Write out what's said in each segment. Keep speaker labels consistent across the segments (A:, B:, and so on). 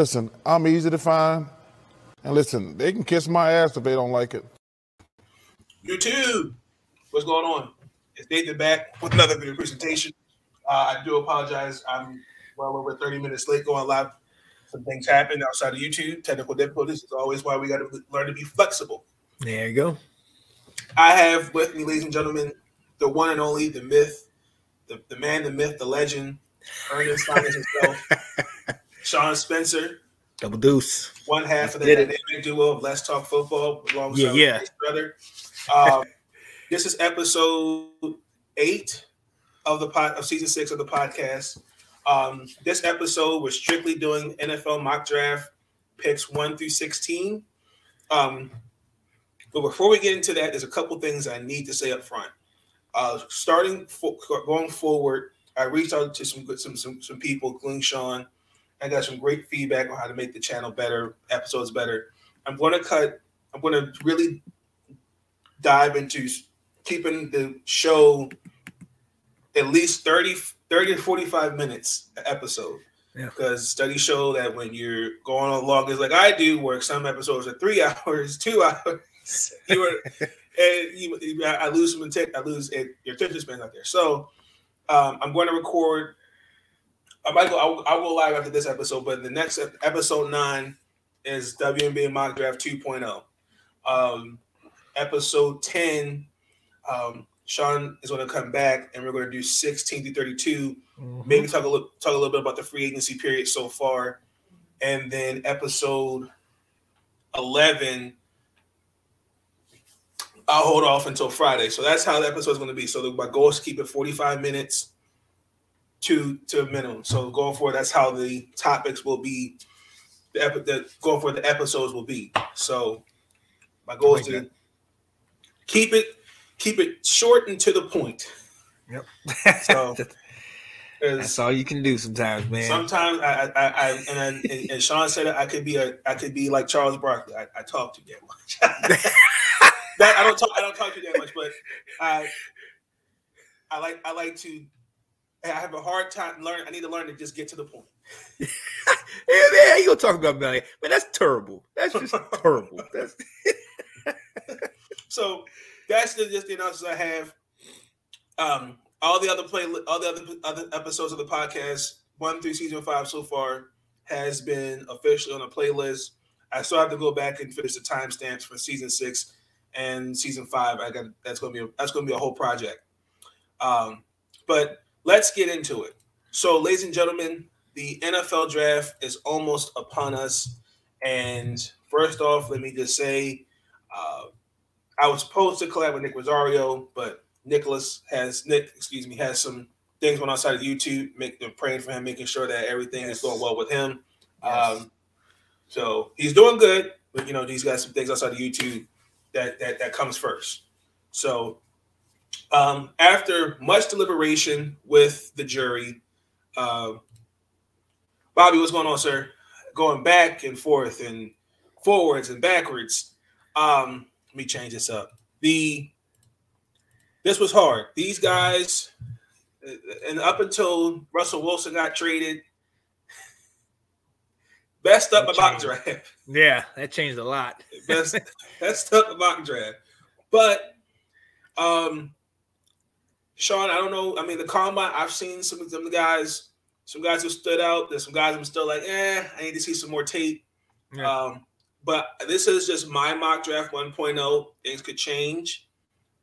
A: Listen, I'm easy to find. And listen, they can kiss my ass if they don't like it.
B: YouTube, what's going on? It's Nathan back with another video presentation. Uh, I do apologize. I'm well over 30 minutes late going live. Some things happened outside of YouTube. Technical difficulties is always why we got to learn to be flexible.
C: There you go.
B: I have with me, ladies and gentlemen, the one and only, the myth, the, the man, the myth, the legend, Ernest Simons himself, Sean Spencer,
C: Double deuce.
B: one half of the
C: Did it.
B: dynamic duo of Let's Talk Football, alongside
C: Yeah, yeah.
B: his brother. Um, this is episode eight of the pod, of season six of the podcast. Um, this episode we're strictly doing NFL mock draft picks one through sixteen. Um, but before we get into that, there's a couple things I need to say up front. Uh, starting for, going forward, I reached out to some good some some, some people, including Sean. I got some great feedback on how to make the channel better, episodes better. I'm going to cut. I'm going to really dive into keeping the show at least 30, 30 to 45 minutes an episode.
C: Yeah.
B: Because studies show that when you're going on long as like I do, where some episodes are three hours, two hours, you are, and you, you- I lose some intent, I lose it, your attention span out there. So um, I'm going to record. I might go. I will, I will live after this episode, but the next episode nine is WNBA mock draft 2.0. Um, episode 10, um, Sean is going to come back and we're going to do 16 through 32. Maybe talk a little talk a little bit about the free agency period so far, and then episode 11. I'll hold off until Friday. So that's how the episode is going to be. So the, my goal is to keep it 45 minutes to to a minimum. So going forward, that's how the topics will be. The, epi- the going forward, the episodes will be. So my goal is to keep it keep it short and to the point.
C: Yep.
B: So,
C: That's all you can do sometimes, man.
B: Sometimes I, I, I and, I, and, and Sean said it, I could be a, I could be like Charles Barkley. I, I talk too damn much. that I don't talk, I don't talk too damn much, but I, I like, I like to. I have a hard time learn. I need to learn to just get to the point.
C: yeah, man, you gonna talk about money? Man, that's terrible. That's just terrible. That's
B: So that's the, just the announcements I have. Um, all the other play, all the other other episodes of the podcast, one through season five so far, has been officially on a playlist. I still have to go back and finish the timestamps for season six and season five. I got that's gonna be a, that's gonna be a whole project. Um, but let's get into it. So, ladies and gentlemen, the NFL draft is almost upon us. And first off, let me just say, uh, I was supposed to collab with Nick Rosario, but Nicholas has Nick, excuse me, has some things going on outside of YouTube. Make them praying for him, making sure that everything is going well with him.
C: Yes.
B: Um, so he's doing good, but you know he's got some things outside of YouTube that that that comes first. So um, after much deliberation with the jury, uh, Bobby, what's going on, sir? Going back and forth and forwards and backwards. Um, let me change this up. The this was hard. These guys, uh, and up until Russell Wilson got traded, best up a mock draft.
C: yeah, that changed a lot.
B: Best best up a mock draft. But um Sean, I don't know. I mean, the combine, I've seen some of them guys, some guys who stood out. There's some guys I'm still like, eh, I need to see some more tape.
C: Yeah.
B: Um, but this is just my mock draft 1.0. Things could change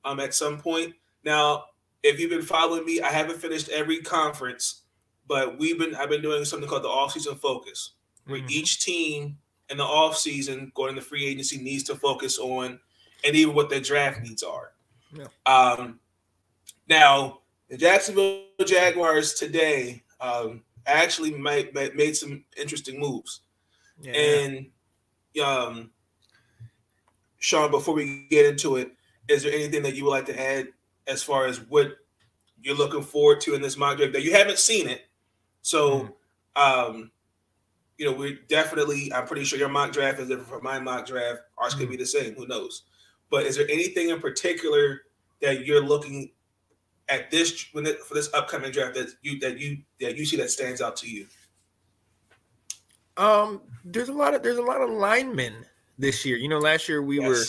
B: um, at some point. Now, if you've been following me, I haven't finished every conference, but we've been I've been doing something called the off-season focus, where
C: Mhm.
B: each team in the off-season going to free agency needs to focus on and even what their draft needs are.
C: Yeah.
B: Um, now, the Jacksonville Jaguars today um, actually might, might made some interesting moves.
C: Yeah.
B: And um, Sean, before we get into it, is there anything that you would like to add as far as what you're looking forward to in this mock draft that you haven't seen it? So, um, you know, we're definitely. I'm pretty sure your mock draft is different from my mock draft. Ours could be the same. Who knows? But is there anything in particular that you're looking at this when it, for this upcoming draft that you that you that you see that stands out to you?
C: Um, there's a lot of there's a lot of linemen this year. You know, last year we
B: Yes.
C: were,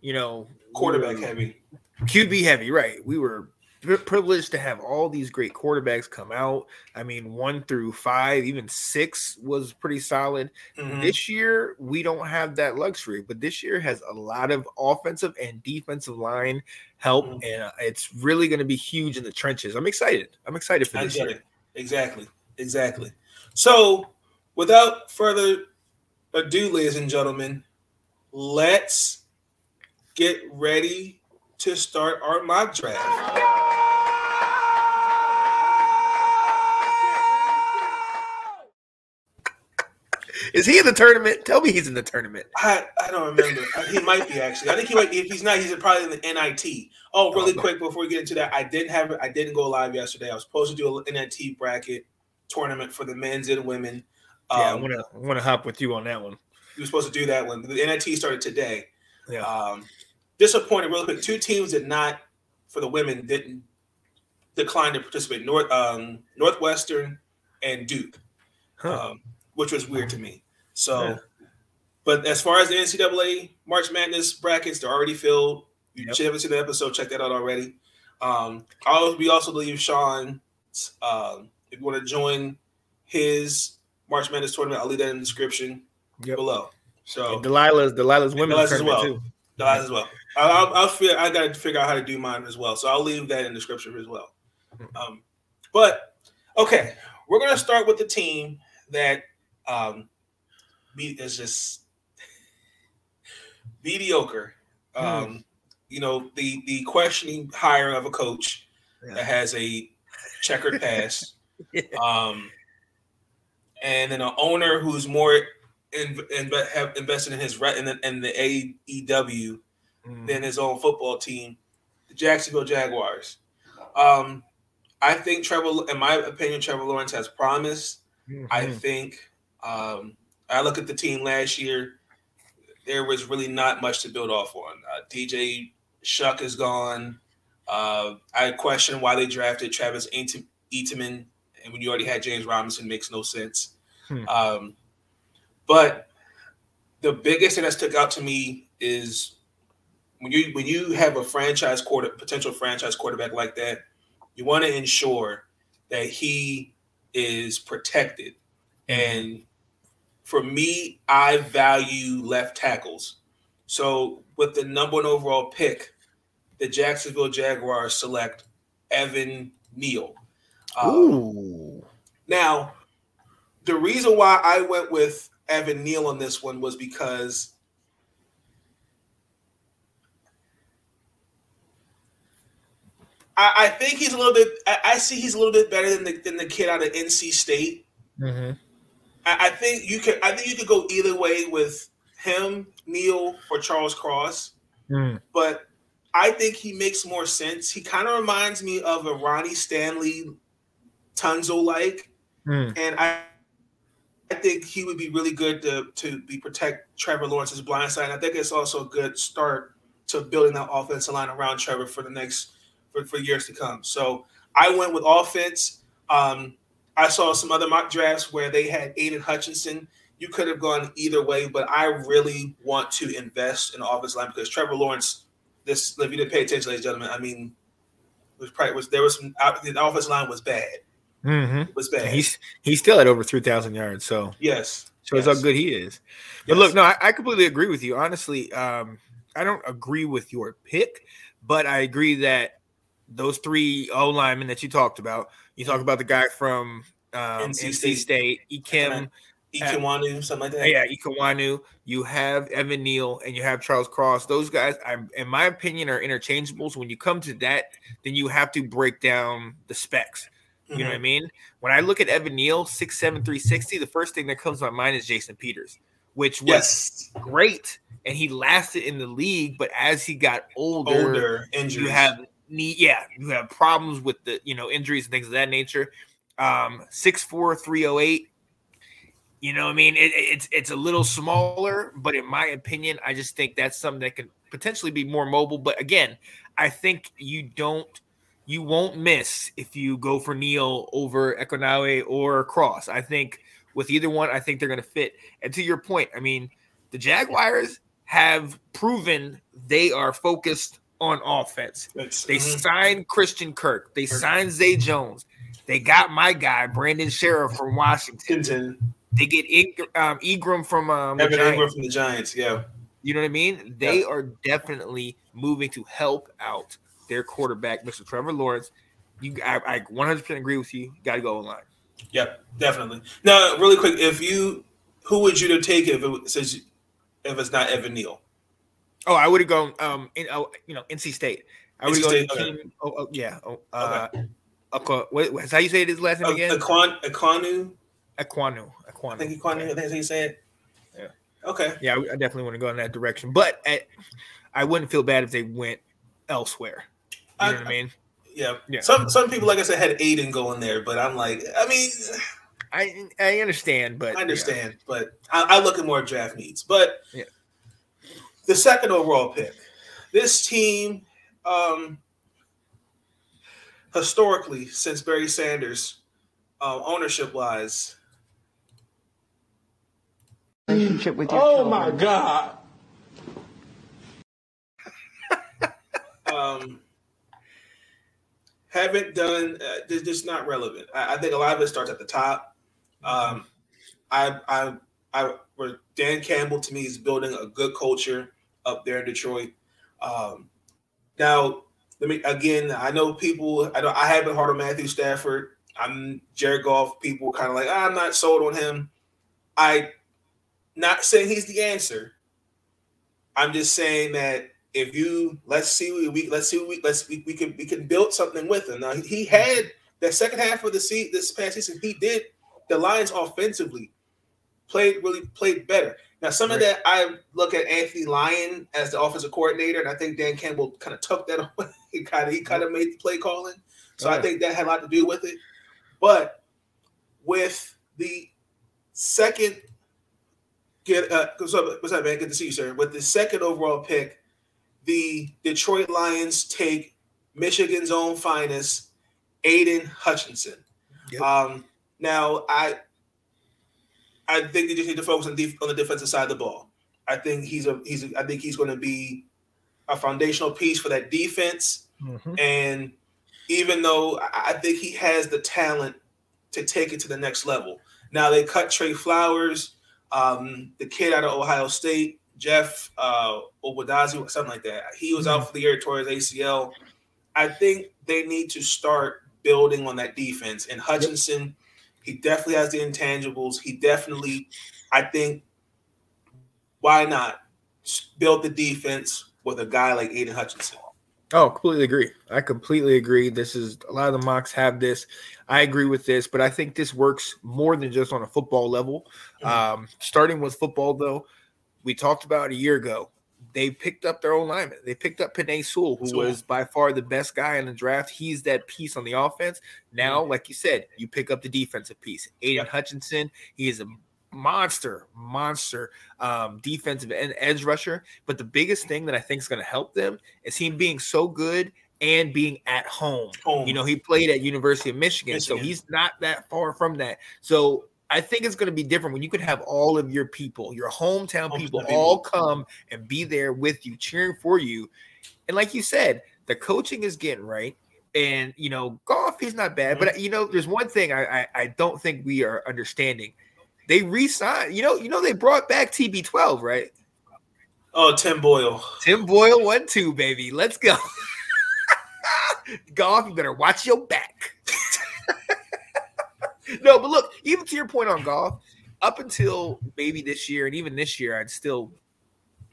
C: you know, we
B: quarterback
C: were
B: heavy.
C: QB heavy, right? We were privileged to have all these great quarterbacks come out. I mean, one through five, even six was pretty solid.
B: Mhm.
C: This year, we don't have that luxury, but this year has a lot of offensive and defensive line help,
B: Mhm.
C: and uh, it's really going to be huge in the trenches. I'm excited. I'm excited for this year.
B: it. Exactly. Exactly. So, without further ado, ladies and gentlemen, let's get ready to start our mock draft.
C: Is he in the tournament? Tell me he's in the tournament.
B: I, I don't remember. Uh, He might be actually. I think he might. If he's not, he's probably in the NIT. Oh, really
C: Okay.
B: quick before we get into that, I didn't have. I didn't go live yesterday. I was supposed to do a NIT bracket tournament for the men's and women.
C: yeah, I
B: Um,
C: want to want to hop with you on that one.
B: we were supposed to do that one. The NIT started today.
C: Yeah.
B: Um, disappointed, real quick. Two teams did not, for the women, didn't decline to participate. North um, Northwestern and Duke,
C: Huh.
B: um, which was weird to me. So,
C: Yeah.
B: but as far as the NCAA March Madness brackets, they're already filled. You
C: Yep.
B: should haven't seen the episode. Check that out already. Um, I'll, we also leave Sean. Um, if you want to join his March Madness tournament, I'll leave that in the description
C: Yep.
B: below. So
C: And Delilah's Delilah's women's
B: Delilah's as
C: tournament
B: well.
C: too.
B: Guys as well. I'll, I'll, I'll figure, I got to figure out how to do mine as well. So I'll leave that in the description as well. Um, but okay, we're gonna start with the team that um, be, is just mediocre. Um, You know, the the questioning hire of a coach that has a checkered past,
C: Yeah.
B: um, and then an owner who's more in, in, have invested in his in the, in the AEW
C: Mm.
B: than his own football team, the Jacksonville Jaguars. Um, I think Trevor, in my opinion, Trevor Lawrence has promise. I
C: Mhm.
B: think um, I look at the team last year. There was really not much to build off on. Uh, DJ Chark is gone. Uh, I question why they drafted Travis Etienne, and when you already had James Robinson, makes no sense.
C: Hmm.
B: Um, but the biggest thing that stuck out to me is when you when you have a franchise quarter potential franchise quarterback like that, you want to ensure that he is protected. And for me, I value left tackles. So with the number one overall pick, the Jacksonville Jaguars select Evan Neal. Um,
C: Ooh.
B: now, the reason why I went with Evan Neal on this one was because I, I think he's a little bit. I, I see he's a little bit better than the than the kid out of NC State.
C: Mhm.
B: I, I think you could. I think you could go either way with him, Neal, or Charles Cross.
C: Mm.
B: But I think he makes more sense. He kind of reminds me of a Ronnie Stanley, Tunsil like
C: Mm.
B: and I, I think he would be really good to to be protect Trevor Lawrence's blind side. And I think it's also a good start to building that offensive line around Trevor for the next for, for years to come. So I went with offense. Um, I saw some other mock drafts where they had Aiden Hutchinson. You could have gone either way, but I really want to invest in the offensive line because Trevor Lawrence. This, if you didn't pay attention, ladies and gentlemen, I mean, was probably was there was some the offensive line was bad.
C: Mhm.
B: It was bad.
C: He's he's still at over three thousand yards, so
B: yes.
C: shows
B: yes.
C: how good he is. But
B: Yes.
C: look, no, I, I completely agree with you. Honestly, um, I don't agree with your pick, but I agree that those three O linemen that you talked about, you talk about the guy from um,
B: NC
C: NC,
B: State.
C: State, Ikem,
B: Ekwonu, something like that.
C: yeah, Ekwonu. You have Evan Neal and you have Charles Cross. Those guys, I, in my opinion, are interchangeables. When you come to that, then you have to break down the specs. You know what I
B: Mhm.
C: mean? When I look at Evan Neal, 6'7, 360, the first thing that comes to my mind is Jason Peters, which was
B: Yes.
C: great. And he lasted in the league, but as he got older,
B: Older injuries.
C: you have knee, yeah, you have problems with the you know injuries and things of that nature. Um, 6'4, 308. You know, I mean, it, it's it's a little smaller, but in my opinion, I just think that's something that can potentially be more mobile. But again, I think you don't you won't miss if you go for Neal over Ekwonu or Cross. I think with either one. I think they're going to fit. And to your point, I mean, the Jaguars have proven they are focused on offense.
B: It's-
C: They
B: mhm.
C: signed Christian Kirk. They signed Zay Jones. They got my guy Brandon Scherff from Washington. They get Ing- um, Engram from um,
B: Evan. Engram from the Giants. Yeah,
C: You know what I mean? They
B: Yeah.
C: are definitely moving to help out their quarterback, Mr. Trevor Lawrence. You, I, I 100% agree with you. Got to go online.
B: Yep, definitely. Now, really quick, if you, who would you to take if it says if it's not Evan Neal?
C: Oh, I would have gone. Um, in, oh, you know, NC State. I would gone.
B: Okay.
C: Oh, oh, yeah. Oh, uh, Aqua, what, what's how you say his last name again?
B: Aquan, Aquanu,
C: Aquanu.
B: I
C: Aquanu.
B: think Aquanu. I that's how you say it.
C: Yeah.
B: Okay.
C: Yeah, I I definitely want to go in that direction, but I, I wouldn't feel bad if they went elsewhere. You know
B: I-
C: what I mean?
B: Yeah.
C: Yeah.
B: Some some people, like I said, had Aiden going there, but I'm like, I mean,
C: I I understand, but
B: I understand, but I, I look at more draft needs. But
C: Yeah.
B: The second overall pick, this team, um, historically, since Barry Sanders, uh, ownership wise,
D: relationship with your
E: Oh
D: children.
E: my God.
B: um, haven't done. Uh, they're just not relevant. I, I think a lot of it starts at the top. Um, I, I, I, where Dan Campbell to me is building a good culture up there in Detroit. Um, now, let me again. I know people. I know I haven't heard of Matthew Stafford. I'm Jared Goff. People kind of like "Ah, I'm not sold on him. I, not saying he's the answer. I'm just saying that if you let's see we let's see we let's we, we can we can build something with him. Now he, he had that second half of the season this past season. He did the Lions offensively played really played better. Now some of that I look at Anthony Lynn as the offensive coordinator, and I think Dan Campbell kind of took that away. He kind of he kind of made the play calling, so
C: Oh,
B: I think that had a lot to do with it. But with the second get uh what's up, what's up, man? Good to see you, sir. With the second overall pick, the Detroit Lions take Michigan's own finest, Aiden Hutchinson.
C: Yep.
B: Um, now I I think they just need to focus on def- on the defensive side of the ball. I think he's a he's a, I think he's going to be a foundational piece for that defense. And even though I I think he has the talent to take it to the next level. Now they cut Trey Flowers, um, the kid out of Ohio State, Jeff uh, Obadazi, something like that. He was out for the year towards ACL. I think they need to start building on that defense. And Hutchinson, he definitely has the intangibles. He definitely, I think, why not build the defense with a guy like Aiden Hutchinson?
C: Oh, completely agree. I completely agree. This is a lot of the mocks have this. I agree with this, but I think this works more than just on a football level. Um, starting with football, though, we talked about a year ago. They picked up their own lineman. They picked up Penei Sewell, who
B: Sewell.
C: was by far the best guy in the draft. He's that piece on the offense. Now, like you said, you pick up the defensive piece. Aiden
B: Yep.
C: Hutchinson, he is a monster, monster um, defensive and edge rusher. But the biggest thing that I think is going to help them is him being so good and being at home.
B: Home.
C: You know, he played at University of Michigan, so he's not that far from that. So I think it's going to be different when you can have all of your people, your hometown
B: Hometown
C: people,
B: people.
C: all come and be there with you, cheering for you. And like you said, the coaching is getting right. And you know, Goff he's not bad,
B: Mm-hmm.
C: but you know, there's one thing I, I I don't think we are understanding. They re-signed, you know, you know, they brought back TB12, right?
B: Oh, Tim Boyle.
C: Tim Boyle one two, baby. Let's go. Goff, you better watch your back. no, but look, even to your point on Goff, up until maybe this year, and even this year, I'd still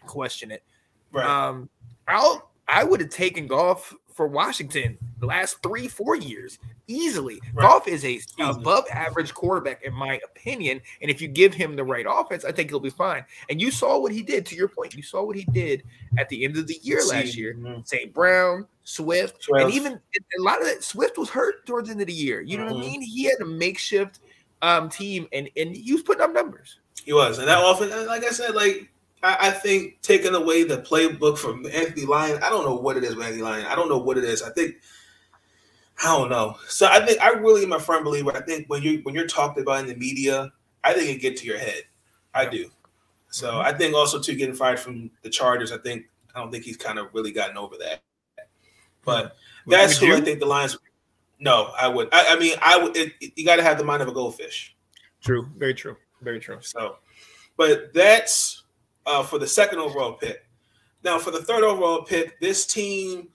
C: question it.
B: Right.
C: Um, I'll I would have taken Goff for Washington the last three, four years easily.
B: Right.
C: Goff is a above average quarterback, in my opinion. And if you give him the right offense, I think he'll be fine. And you saw what he did. To your point, you saw what he did at the end of the year last year.
B: mhm.
C: St. Brown, Swift,
B: Swift.
C: and even a lot of that Swift was hurt towards the end of the year. You know what I
B: Mhm.
C: mean? He had a makeshift um, team, and and he was putting up numbers.
B: He was, and that offense, like I said, like I, I think taking away the playbook from Anthony Lynn, I don't know what it is with Anthony Lynn. I don't know what it is. I think I don't know. So I think I really am a firm believer. I think when you when you're talked about in the media, I think it get to your head. I
C: Yeah.
B: do. So
C: Mhm.
B: I think also too getting fired from the Chargers. I think I don't think he's kind of really gotten over that. But that's
C: would
B: who I think the Lions. No, I would. I, I mean, I would. It, it- you got to have the mind of a goldfish.
C: True. Very true. Very true.
B: So, but that's uh, for the second overall pick. Now, for the third overall pick, this team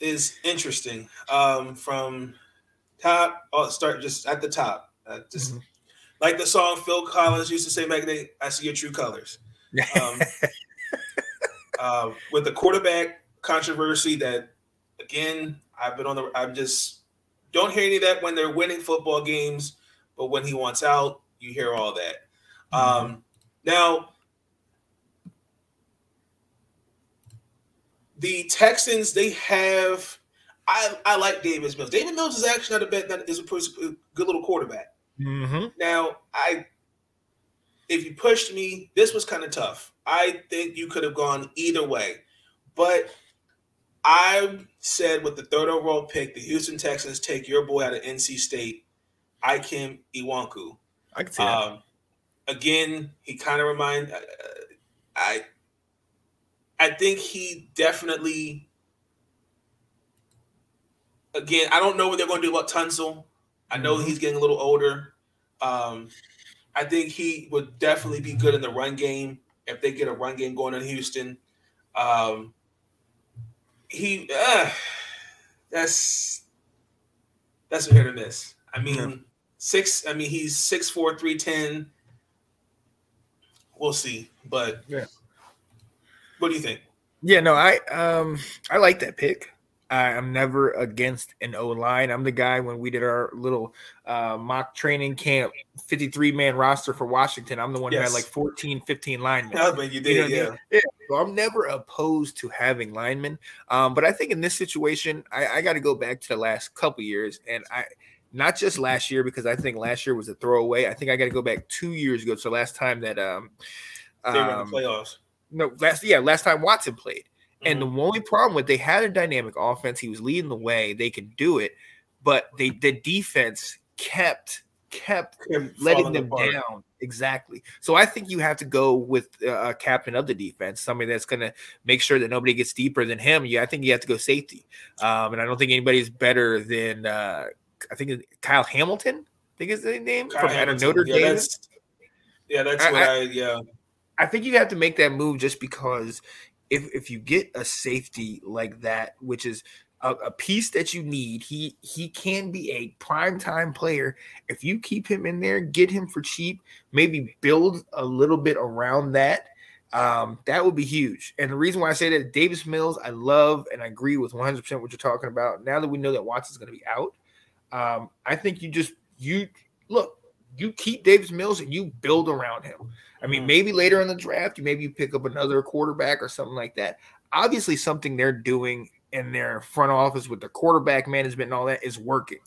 B: is interesting. Um, from top, I'll start just at the top. Uh, just
C: Mhm.
B: like the song Phil Collins used to say back then, "I see your true colors." Um, uh, with the quarterback controversy, that again, I've been on the. I'm just don't hear any of that when they're winning football games, but when he wants out, you hear all that. Um, now, the Texans, they have. I, I like Davis Mills. Davis Mills is actually not a bad, that is a good little quarterback.
C: hmm
B: Now, I, if you pushed me, this was kind of tough. I think you could have gone either way, but I said with the third overall pick, the Houston Texans take your boy out of NC State, Ikem Ekwonu.
C: I can see that.
B: Um, again, he kind of remind uh, I. I think he definitely. Again, I don't know what they're going to do about Tunsil. I know
C: Mhm.
B: he's getting a little older. Um, I think he would definitely be good in the run game if they get a run game going in Houston. Um, he uh, that's that's a hit or miss. I mean,
C: Yeah.
B: six. I mean, he's six four three ten. We'll see, but
C: Yeah.
B: What do you think?
C: Yeah, no, I um I like that pick. I, I'm never against an O line. I'm the guy when we did our little uh, mock training camp, 53 man roster for Washington. I'm the one who had like 14, 15 linemen.
B: I bet you
C: You
B: did,
C: know what I
B: yeah.
C: mean? Yeah. So I'm never opposed to having linemen. Um, but I think in this situation, I, I got to go back to the last couple years, and I not just last year because I think last year was a throwaway. I think I got to go back two years ago. So last time that um,
B: They were in
C: um
B: the playoffs.
C: no last yeah last time Watson played. And the only problem with they had a dynamic offense, he was leading the way, they could do it, but they the defense kept kept letting them
B: apart.
C: down. Exactly. So I think you have to go with uh, a captain of the defense, somebody that's going to make sure that nobody gets deeper than him. Yeah, I think you have to go safety. Um, and I don't think anybody's better than uh, I think Kyle Hamilton. I think is the name
B: Kyle
C: from
B: Hamilton.
C: Notre
B: yeah,
C: Dame.
B: That's, yeah, that's
C: I-
B: what
C: I-
B: I, yeah.
C: I think you have to make that move just because if if you get a safety like that, which is a, a piece that you need, he he can be a prime time player. If you keep him in there, get him for cheap, maybe build a little bit around that. Um, that would be huge. And the reason why I say that Davis Mills, I love and I agree with 100% what you're talking about. Now that we know that Watson's going to be out, um, I think you just you look, you keep Davis Mills and you build around him. I mean,
B: Mhm.
C: maybe later in the draft, you maybe you pick up another quarterback or something like that. Obviously, something they're doing in their front office with the quarterback management and all that is working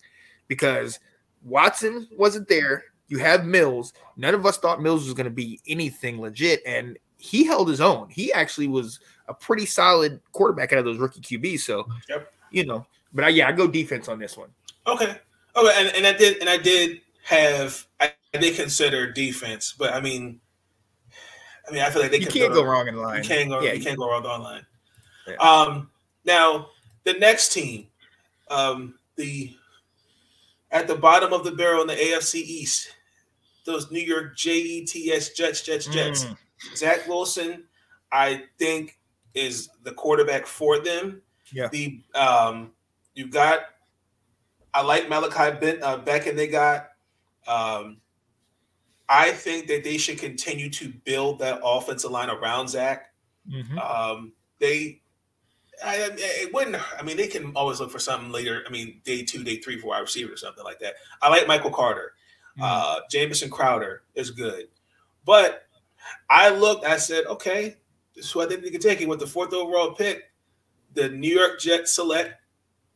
C: because Watson wasn't there. You have Mills. None of us thought Mills was going to be anything legit, and he held his own. He actually was a pretty solid quarterback out of those rookie QBs. So,
B: Yep.
C: you know, but I, yeah, I go defense on this one.
B: Okay. Okay, and, and I did and I did have I, I did consider defense, but I mean I mean I feel like they
C: You
B: can
C: can't
B: build
C: go wrong in line.
B: You can't go
C: Yeah,
B: you can't go wrong online.
C: Yeah.
B: Um now the next team, um the at the bottom of the barrel in the AFC East, those New York Jets, Jets, Jets, Jets.
C: Mm,
B: Zach Wilson, I think, is the quarterback for them.
C: Yeah.
B: The um, you got. I like Malachi ben, uh, Beck, and they got. Um, I think that they should continue to build that offensive line around Zach.
C: mhm.
B: Um, they, I, it wouldn't. I mean, they can always look for something later. I mean, day two, day three for wide receiver or something like that. I like Michael Carter. Uh, Jamison Crowder is good, but I looked. I said, okay, this is who I think they can take it with the fourth overall pick. The New York Jets select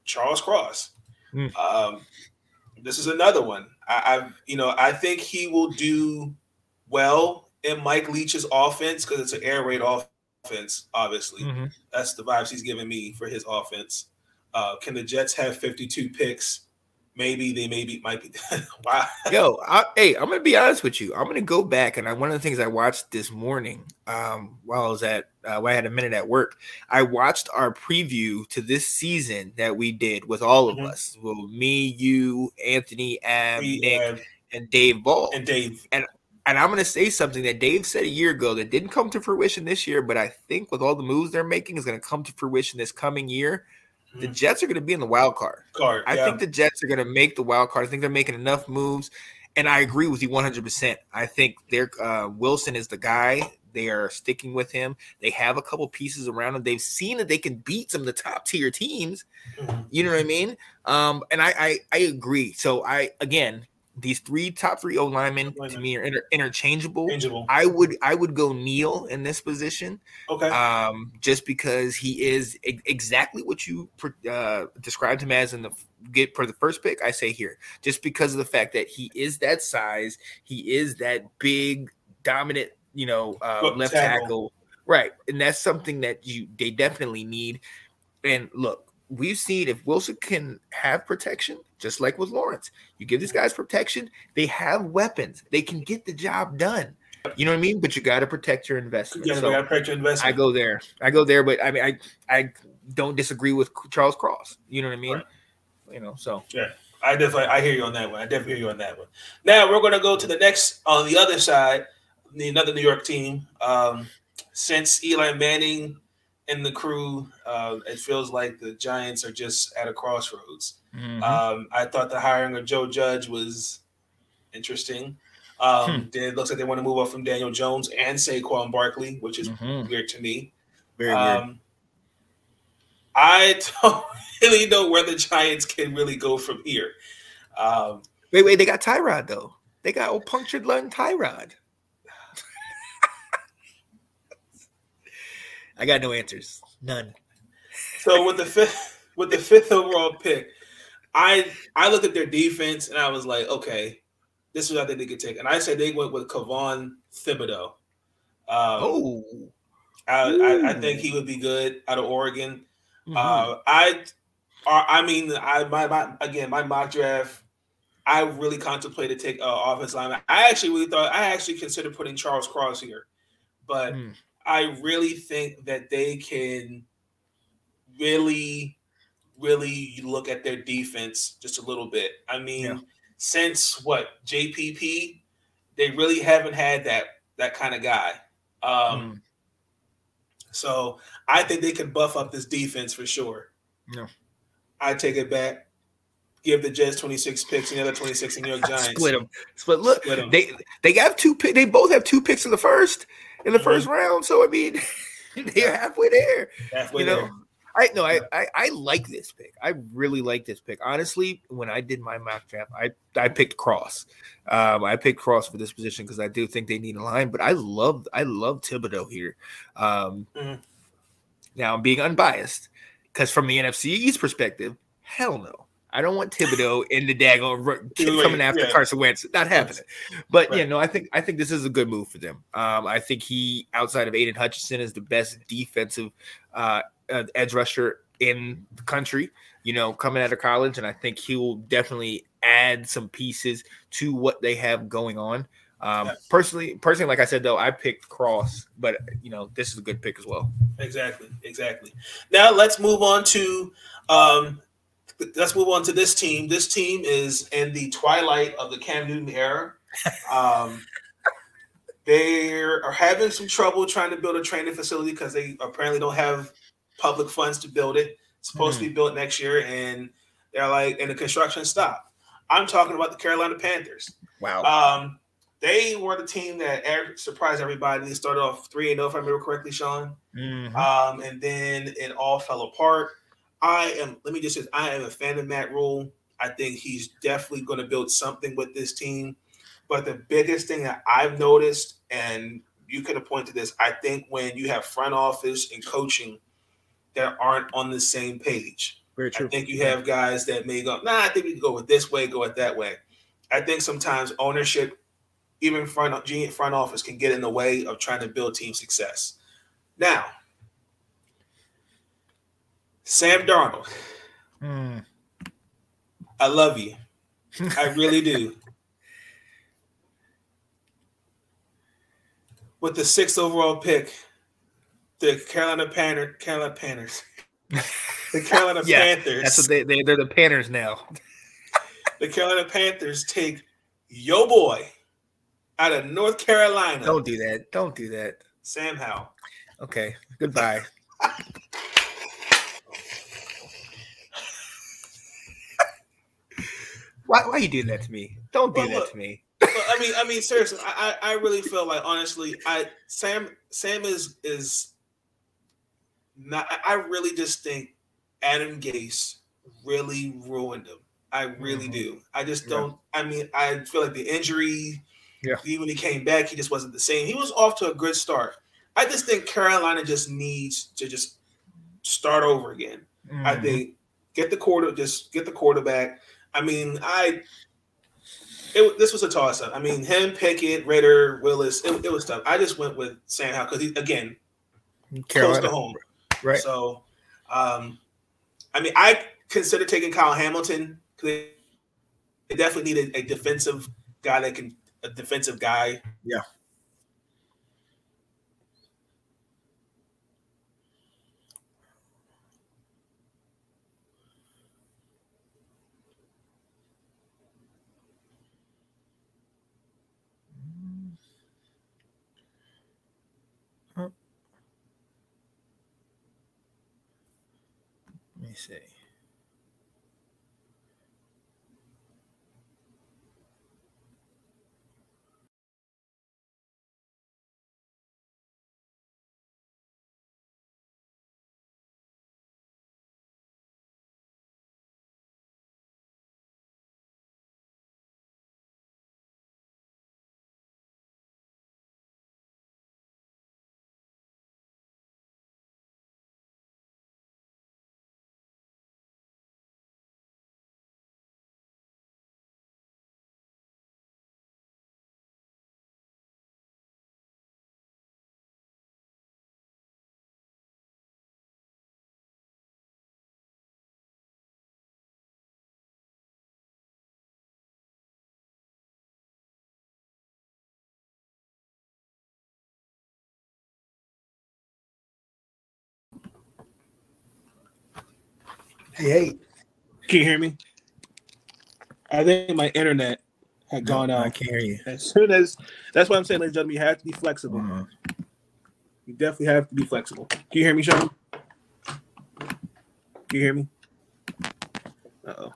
B: Charles Cross.
C: Mm.
B: Um, this is another one. I, I've, you know, I think he will do well in Mike Leach's offense because it's an air raid offense. Obviously,
C: Mhm.
B: that's the vibes he's giving me for his offense. Uh, can the Jets have 52 picks? Maybe they maybe might be. wow.
C: Yo, I, hey, I'm gonna be honest with you. I'm gonna go back and I, one of the things I watched this morning, um, while I was at, uh, while I had a minute at work, I watched our preview to this season that we did with all of
B: Mhm.
C: us. Well, me, you, Anthony, Ab,
B: We,
C: Nick, and Dave Ball.
B: and Dave.
C: and. And I'm going to say something that Dave said a year ago that didn't come to fruition this year, but I think with all the moves they're making is going to come to fruition this coming year. The. Jets are going to be in the wild card.
B: Card.
C: I
B: yeah.
C: think the Jets are going to make the wild card. I think they're making enough moves, and I agree with you 100. percent I think they're uh, Wilson is the guy. They are sticking with him. They have a couple pieces around them. They've seen that they can beat some of the top tier teams.
B: Mhm.
C: You know what I mean? Um, and I, I I agree. So I again, these three top three O linemen to me are inter- interchangeable.
B: Changeable.
C: I would I would go Neal in this position,
B: Okay.
C: um, just because he is e- exactly what you pr- uh, described him as in the get for the first pick. I say here, just because of the fact that he is that size, he is that big dominant, you know, uh, left
B: tackle.
C: tackle, right? And that's something that you they definitely need. And look, we've seen if Wilson can have protection, just like with Lawrence, you give these guys protection, they have weapons, they can get the job done. You know what I mean? But you got to protect your investment.
B: Yeah,
C: So
B: we got to protect your investment.
C: I go there. I go there, but I mean, I I don't disagree with Charles Cross. You know what I mean?
B: Right.
C: You know, so yeah,
B: I definitely I hear you on that one. I definitely hear you on that one. Now we're gonna go to the next on the other side, the another New York team. Um, since Eli Manning and the crew, uh, it feels like the Giants are just at a crossroads.
C: Mhm.
B: Um, I thought the hiring of Joe Judge was interesting. Um, It looks like they want to move up from Daniel Jones and Saquon Barkley, which is
C: Mhm.
B: weird to me.
C: very weird.
B: Um, I don't really know where the Giants can really go from here. Um,
C: Wait, wait, they got Tyrod though. They got old punctured lung Tyrod. I got no answers. None.
B: so with the fifth with the fifth overall pick, I I looked at their defense and I was like, okay, this is what I think they could take. And I said they went with Kayvon Thibodeaux. Um,
C: Oh.
B: I, I, I think he would be good out of Oregon.
C: Mhm.
B: Uh, I, uh, I mean, I my, my again my mock draft. I really contemplated take uh, offense line. I actually really thought I actually considered putting Charles Cross here, but
C: Mm.
B: I really think that they can really, really look at their defense just a little bit. I mean,
C: Yeah.
B: since what JPP, they really haven't had that that kind of guy. Um,
C: Mm.
B: so I think they can buff up this defense for sure.
C: Yeah.
B: I take it back. Give the Jets 26 picks and the other 26 in New York Giants.
C: Split them. Split. Look,
B: Split
C: they they have two. pick- They both have two picks in the first in the
B: Mhm.
C: first round. So I mean, they're halfway there.
B: Halfway
C: you know,
B: there.
C: I no, I, I I like this pick. I really like this pick. Honestly, when I did my mock draft, I I picked Cross. Um, I picked Cross for this position because I do think they need a line. But I love I love Thibodeaux here. Um,
B: Mhm.
C: Now I'm being unbiased because from the NFC East perspective, hell no. I don't want Thibodeaux in the daggone coming after
B: yeah.
C: Carson Wentz. Not happening. But yeah,
B: Right.
C: no, I think I think this is a good move for them. Um, I think he, outside of Aiden Hutchinson, is the best defensive uh, uh, edge rusher in the country. You know, coming out of college, and I think he will definitely add some pieces to what they have going on. Um,
B: Yeah.
C: Personally, personally, like I said though, I picked Cross, but you know, this is a good pick as well.
B: Exactly, exactly. Now let's move on to um let's move on to this team. This team is in the twilight of the Cam Newton era. Um they are having some trouble trying to build a training facility because they apparently don't have public funds to build it. It's supposed to be built next year, and they're like, and the construction stopped. I'm talking about the Carolina Panthers.
C: Wow.
B: Um, they were the team that surprised everybody. They started off three and zero, if I remember correctly, Sean.
C: Mhm.
B: Um, and then it all fell apart. I am. Let me just say, I am a fan of Matt Rhule. I think he's definitely going to build something with this team. But the biggest thing that I've noticed, and you could have pointed this, I think when you have front office and coaching that aren't on the same page,
C: Very true.
B: I think you have guys that may go, nah, I think we can go with this way, go with that way. I think sometimes ownership, even front front office, can get in the way of trying to build team success. Now, Sam Darnold,
C: Mm.
B: I love you. I really do. With the sixth overall pick, the Carolina Panther, Carolina Panthers, the Carolina
C: Yeah,
B: Panthers,
C: That's what they, they they're the Panthers now.
B: the Carolina Panthers take yo boy out of North Carolina,
C: Don't do that. Don't do that.
B: Sam Howell.
C: Okay. Goodbye. why why you doing that to me? Don't do
B: Well,
C: that
B: look,
C: to me.
B: But, I mean, I mean, seriously, I, I I really feel like honestly, I Sam Sam is is not. I I really just think Adam Gase really ruined him. I really
C: Mhm.
B: do. I just don't. I mean, I feel like the injury.
C: Yeah.
B: Even when he came back, he just wasn't the same. He was off to a good start. I just think Carolina just needs to just start over again. I
C: Mhm.
B: think get the quarter, just get the quarterback. I mean, I it, this was a toss up. I mean, him, Pickett, Ridder, Willis, it, it was tough. I just went with Sam Howell because he again close to home.
C: Right?
B: So, um, I mean, I consider taking Kyle Hamilton because they, definitely need a, a defensive guy that can a defensive guy.
C: Yeah. See. Hey, hey.
B: Can you hear me? I think my internet had gone out.
C: I can't hear you.
B: As soon as that's why I'm saying, ladies and gentlemen, you have to be flexible.
C: Uh,
B: You definitely have to be flexible. Can you hear me, Sean? Can you hear me? Uh oh.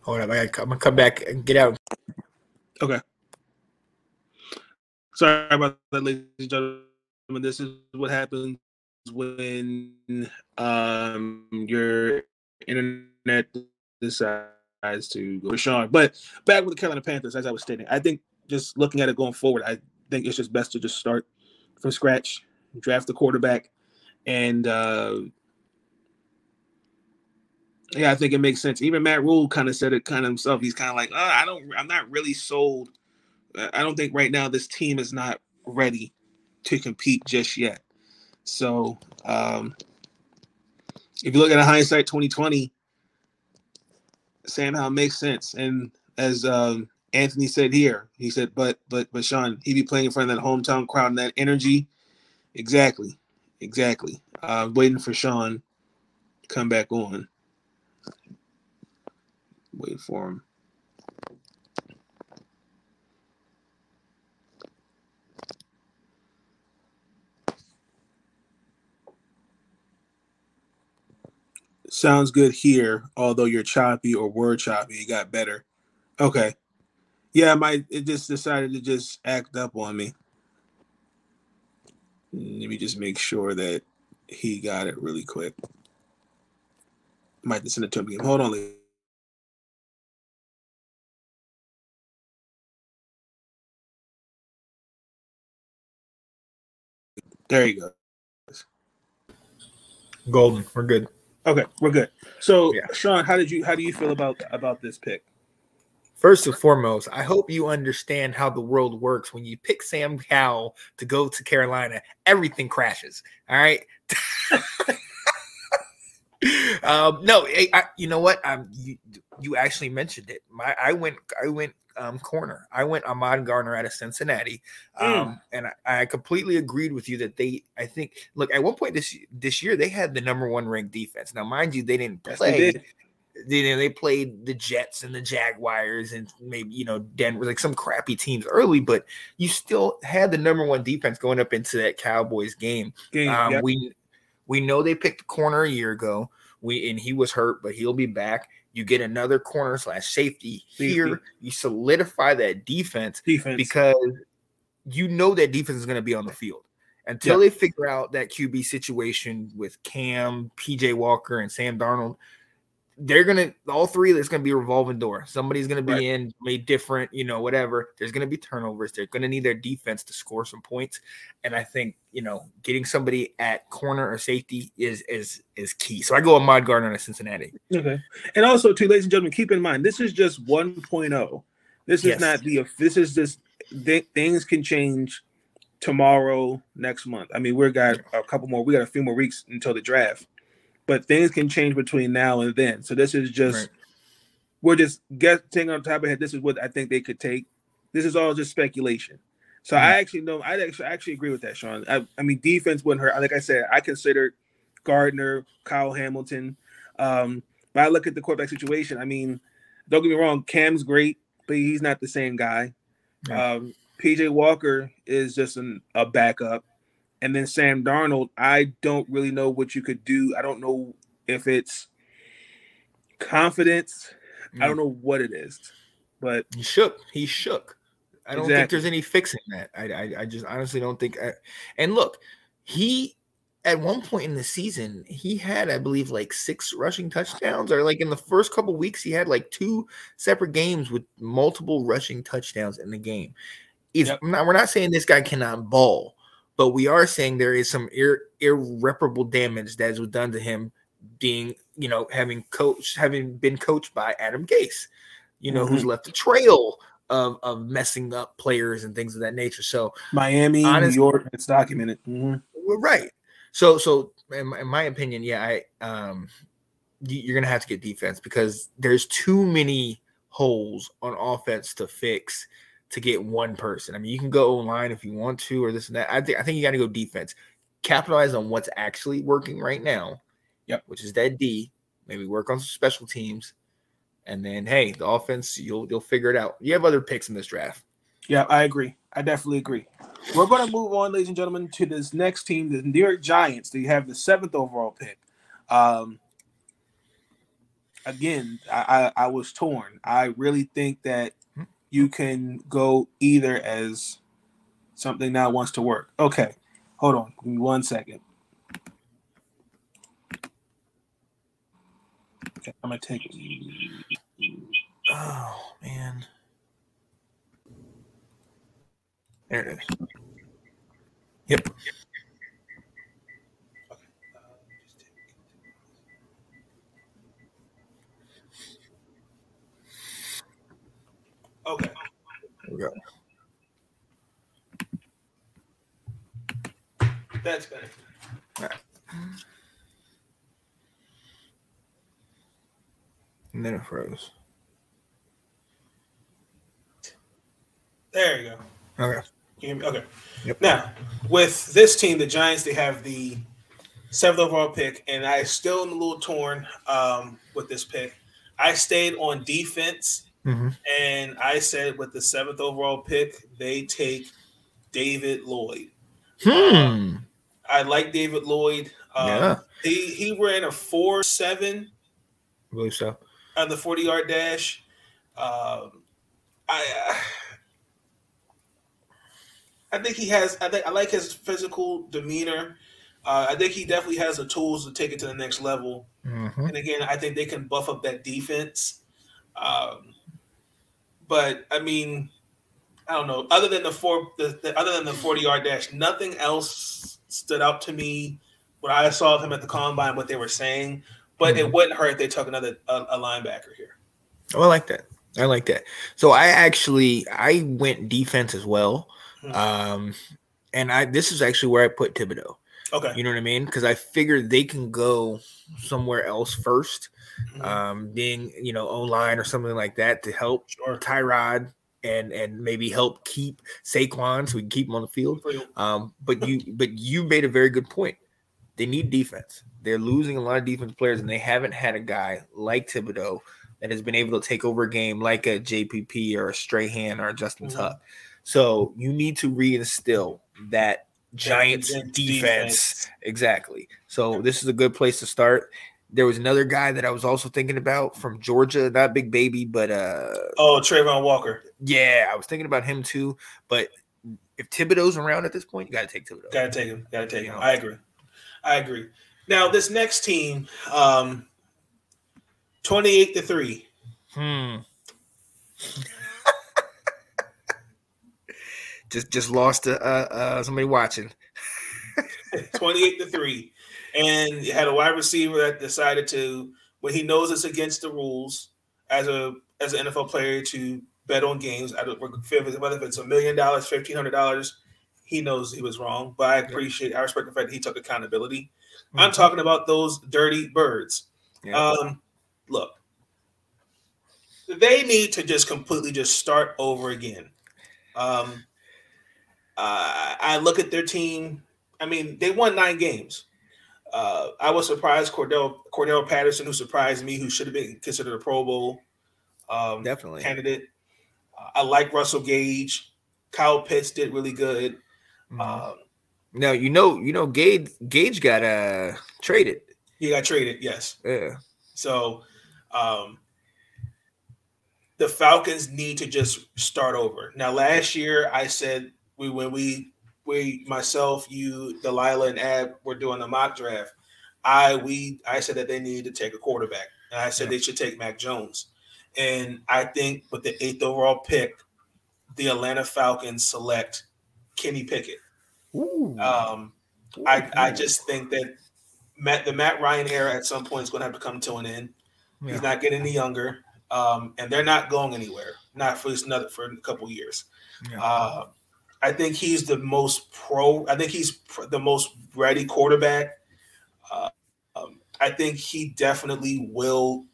C: hold up, I gotta, I'm gonna come back and get out. Okay.
B: Sorry about that, ladies and gentlemen. This is what happens when um your internet decides to go to Sean. But back with the Carolina Panthers, as I was stating, I think just looking at it going forward, I think it's just best to just start from scratch, draft the quarterback, and uh yeah, I think it makes sense. Even Matt Rhule kind of said it kind of himself. He's kind of like, oh, I don't, I'm not really sold. I don't think right now this team is not ready to compete just yet. So, um, if you look at a hindsight 2020, Sam makes sense. And as um, Anthony said here, he said, but but but Sean, he'd be playing in front of that hometown crowd and that energy. Exactly, exactly. Uh, waiting for Sean to come back on. Wait for him. Sounds good here, although you're choppy or word choppy. It got better. Okay. Yeah, my it just decided to just act up on me. Let me just make sure that he got it really quick. Might just send it to him. Hold on. There you go.
C: Golden, we're good.
B: Okay, we're good. So,
C: Yeah.
B: Sean, how did you how do you feel about about this pick?
C: First and foremost, I hope you understand how the world works. When you pick Sam Howell to go to Carolina, everything crashes. All right. um, no, I, I, you know what? Um, you you actually mentioned it. My I went I went um, corner. I went Ahmad Gardner out of Cincinnati, um,
B: Mm.
C: and I, I completely agreed with you that they. I think look at one point this this year they had the number one ranked defense. Now, mind you, they didn't
B: Yes,
C: play.
B: they did.
C: They, you know, they played the Jets and the Jaguars and maybe you know Denver, like some crappy teams early, but you still had the number one defense going up into that Cowboys game.
B: Game,
C: Um,
B: yeah.
C: We we know they picked a corner a year ago. We and he was hurt, but he'll be back. You get another corner slash safety here. You solidify that defense
B: defense.
C: because you know that defense is going to be on the field until they figure out that QB situation with Cam, PJ Walker, and Sam Darnold. They're gonna all three. There's gonna be a revolving door. Somebody's gonna be
B: Right.
C: in made different, you know, whatever. There's gonna be turnovers. They're gonna need their defense to score some points, and I think you know getting somebody at corner or safety is is is key. So I go with Mod Gardner at Cincinnati.
B: Okay. And also, too, ladies and gentlemen, keep in mind this is just 1.0. This is
C: Yes.
B: not the. This is just th- things can change tomorrow, next month. I mean, we've got a couple more. We got a few more weeks until the draft, but things can change between now and then. So this is just
C: Right.
B: we're just guessing on top of head. This is what I think they could take. This is all just speculation. So I actually know. I actually I actually agree with that, Sean. I, I mean, defense wouldn't hurt. Like I said, I considered Gardner, Kyle Hamilton. Um, but I look at the quarterback situation. I mean, don't get me wrong, Cam's great, but he's not the same guy. Um, PJ Walker is just an, a backup. And then Sam Darnold, I don't really know what you could do. I don't know if it's confidence. I don't mm. know what it is, but
C: He shook. He shook. I don't think there's any fixing that. I, I, I just honestly don't think. I, and look, he at one point in the season he had, I believe, like six rushing touchdowns, or like in the first couple weeks he had like two separate games with multiple rushing touchdowns in the game.
B: Yep.
C: Not, we're not saying this guy cannot ball, but we are saying there is some ir- irreparable damage that was done to him being, you know, having coached, having been coached by Adam Gase, you know, who's left a trail of of messing up players and things of that nature. So
B: Miami,
C: Honest-
B: New York, it's documented. Mhm.
C: we're right. So so in my, in my opinion, yeah, I um you're gonna have to get defense because there's too many holes on offense to fix to get one person. I mean, you can go online if you want to or this and that. I think I think you got to go defense. Capitalize on what's actually working right now.
B: Yep.
C: Which is that D. Maybe work on some special teams. And then hey, the offense, you'll you'll figure it out. You have other picks in this draft.
B: Yeah, I agree. I definitely agree. We're going to move on, ladies and gentlemen, to this next team, the New York Giants. They have the seventh overall pick. Um, again, I, I, I was torn. I really think that you can go either as something that wants to work. Okay, hold on. Give me one second. Okay, I'm gonna take.
C: Oh man. There it is. Yep.
B: Okay.
C: There we go.
B: That's better.
C: And then it froze.
B: There you go.
C: Okay.
B: You? Okay.
C: Yep.
B: Now, with this team, the Giants, they have the seventh overall pick, and I still am a little torn um, with this pick. I stayed on defense,
C: Mhm.
B: and I said with the seventh overall pick, they take Devin Lloyd.
C: Hmm.
B: I like Devin Lloyd. Um,
C: Yeah.
B: He he ran a four seven
C: I believe so.
B: on the 40 yard dash. Um, I I think he has. I think I like his physical demeanor. Uh, I think he definitely has the tools to take it to the next level.
C: Mhm.
B: And again, I think they can buff up that defense. Um, but I mean, I don't know. Other than the four, the, the other than the 40 yard dash, nothing else stood out to me when I saw him at the combine. What they were saying, but it wouldn't hurt if they took another a, a linebacker here.
C: Oh, I like that. I like that. So I actually I went defense as well.
B: Hmm.
C: Um and I this is actually where I put Thibodeaux.
B: Okay.
C: You know what I mean? Because I figured they can go somewhere else 1st
B: Mhm.
C: Um, being you know online or something like that to help
B: Sure.
C: Tyrod and and maybe help keep Saquon so we can keep him on the field. Um, but you but you made a very good point. They need defense. They're losing a lot of defense players, and they haven't had a guy like Thibodeaux that has been able to take over a game like a JPP or a Strahan or a Justin
B: Mhm.
C: Tuck. So you need to reinstill that Giants
B: Giants
C: defense. Exactly. So this is a good place to start. There was another guy that I was also thinking about from Georgia, not Big Baby, but uh
B: Oh, Travon Walker.
C: yeah, I was thinking about him too. But if Thibodeaux's around at this point, you got to take Thibodeaux.
B: Gotta take him. Gotta take him. I agree. I agree. Now this next team, um, twenty-eight to three.
C: Hmm. just just lost to uh, uh somebody watching.
B: 28 to 3 and had a wide receiver that decided to when he knows it's against the rules as a as an NFL player to bet on games I don't whether if it's a million dollars fifteen hundred dollars he knows he was wrong but I appreciate I respect the fact that he took accountability I'm
C: Mhm.
B: talking about those dirty birds
C: Yeah.
B: um look they need to just completely just start over again um uh, I look at their team I mean, they won nine games. Uh, I was surprised Cordell Cordell Patterson, who surprised me, who should have been considered a Pro Bowl um,
C: Definitely.
B: candidate. Uh, I like Russell Gage. Kyle Pitts did really good.
C: Mhm.
B: Um,
C: now you know you know Gage Gage got uh traded.
B: he got traded, yes.
C: Yeah.
B: So um, the Falcons need to just start over. Now, last year I said we when we we myself, you, Delilah, and Ab were doing the mock draft. I we I said that they needed to take a quarterback. And I said
C: Yeah.
B: they should take Mac Jones. And I think with the eighth overall pick, the Atlanta Falcons select Kenny Pickett.
C: Ooh.
B: Um, I, I just think that Matt the Matt Ryan era at some point is going to have to come to an end.
C: Yeah.
B: He's not getting any younger, um, and they're not going anywhere. Not for another for a couple years.
C: Yeah.
B: Uh, I think he's the most pro. I think he's pr- the most ready quarterback. Uh, um, I think he definitely will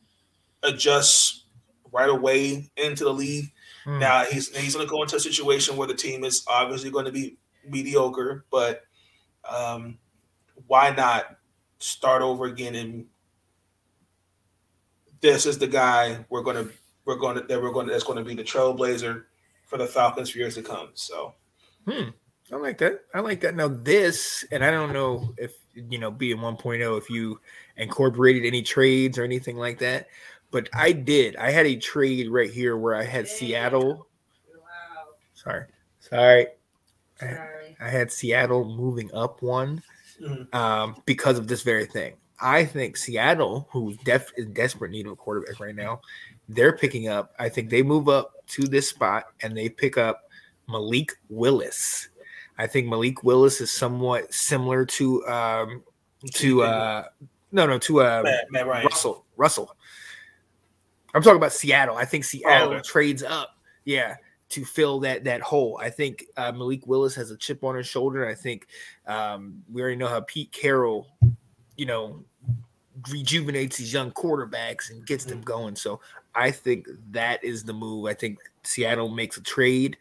B: adjust right away into the league.
C: Hmm.
B: Now he's he's going to go into a situation where the team is obviously going to be mediocre, but um, why not start over again? And this is the guy we're going to we're going to that we're going to that's going to be the trailblazer for the Falcons for years to come. So
C: Hmm. I like that. I like that. Now this, and I don't know if you know, being 1.0, if you incorporated any trades or anything like that, but I did. I had a trade right here where I had Seattle.
E: Wow.
C: Sorry, sorry. I,
E: Sorry.
C: I had Seattle moving up one
B: Mhm.
C: um, because of this very thing. I think Seattle, who's def in desperate need of a quarterback right now, they're picking up. I think they move up to this spot and they pick up Malik Willis. I think Malik Willis is somewhat similar to um to uh no no to uh
B: Matt, Matt.
C: Russell Russell. I'm talking about Seattle. I think Seattle
B: okay.
C: trades up, yeah, to fill that that hole. I think uh, Malik Willis has a chip on his shoulder. I think um, we already know how Pete Carroll, you know, rejuvenates these young quarterbacks and gets them going. So I think that is the move. I think Seattle makes a trade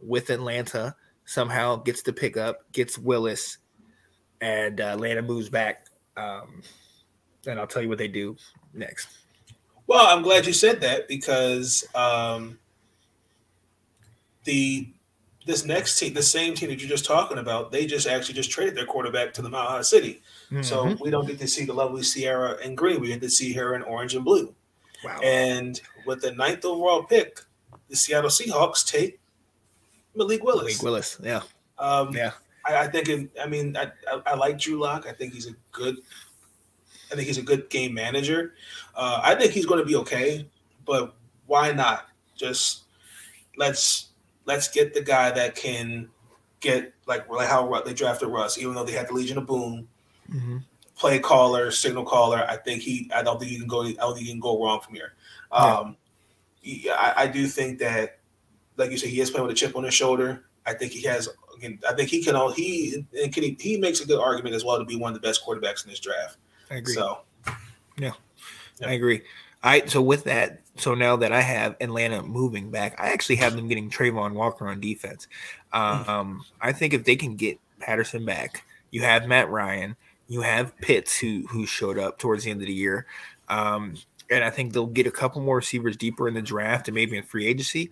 C: with Atlanta somehow, gets the pickup, gets Willis, and uh, Atlanta moves back. Um, and I'll tell you what they do next.
B: Well, I'm glad you said that because um, the this next team, the same team that you're just talking about, they just actually just traded their quarterback to the Mile High City. So
C: Mhm.
B: we don't get to see the lovely Ciara in green. We get to see her in orange and blue.
C: wow,
B: And with the ninth overall pick, the Seattle Seahawks take Malik Willis.
C: Malik Willis, yeah,
B: Um,
C: yeah.
B: I, I think. I mean, I, I, I like Drew Lock. I think he's a good. I think he's a good game manager. Uh, I think he's going to be okay. But why not just let's let's get the guy that can get like like how they drafted Russ, even though they had the Legion of Boom,
C: Mhm.
B: play caller, signal caller. I think he. I don't think you can go. I don't think you can go wrong from here.
C: Yeah.
B: Um, he- I, I do think that, like you said, he is playing with a chip on his shoulder. I think he has. Again, I think he can. all He and can he, he makes a good argument as well to be one of the best quarterbacks in this draft.
C: I agree.
B: So yeah,
C: I agree. I so with that, so now that I have Atlanta moving back, I actually have them getting Travon Walker on defense. Um, I think if they can get Patterson back, you have Matt Ryan, you have Pitts who who showed up towards the end of the year, um, and I think they'll get a couple more receivers deeper in the draft and maybe in free agency.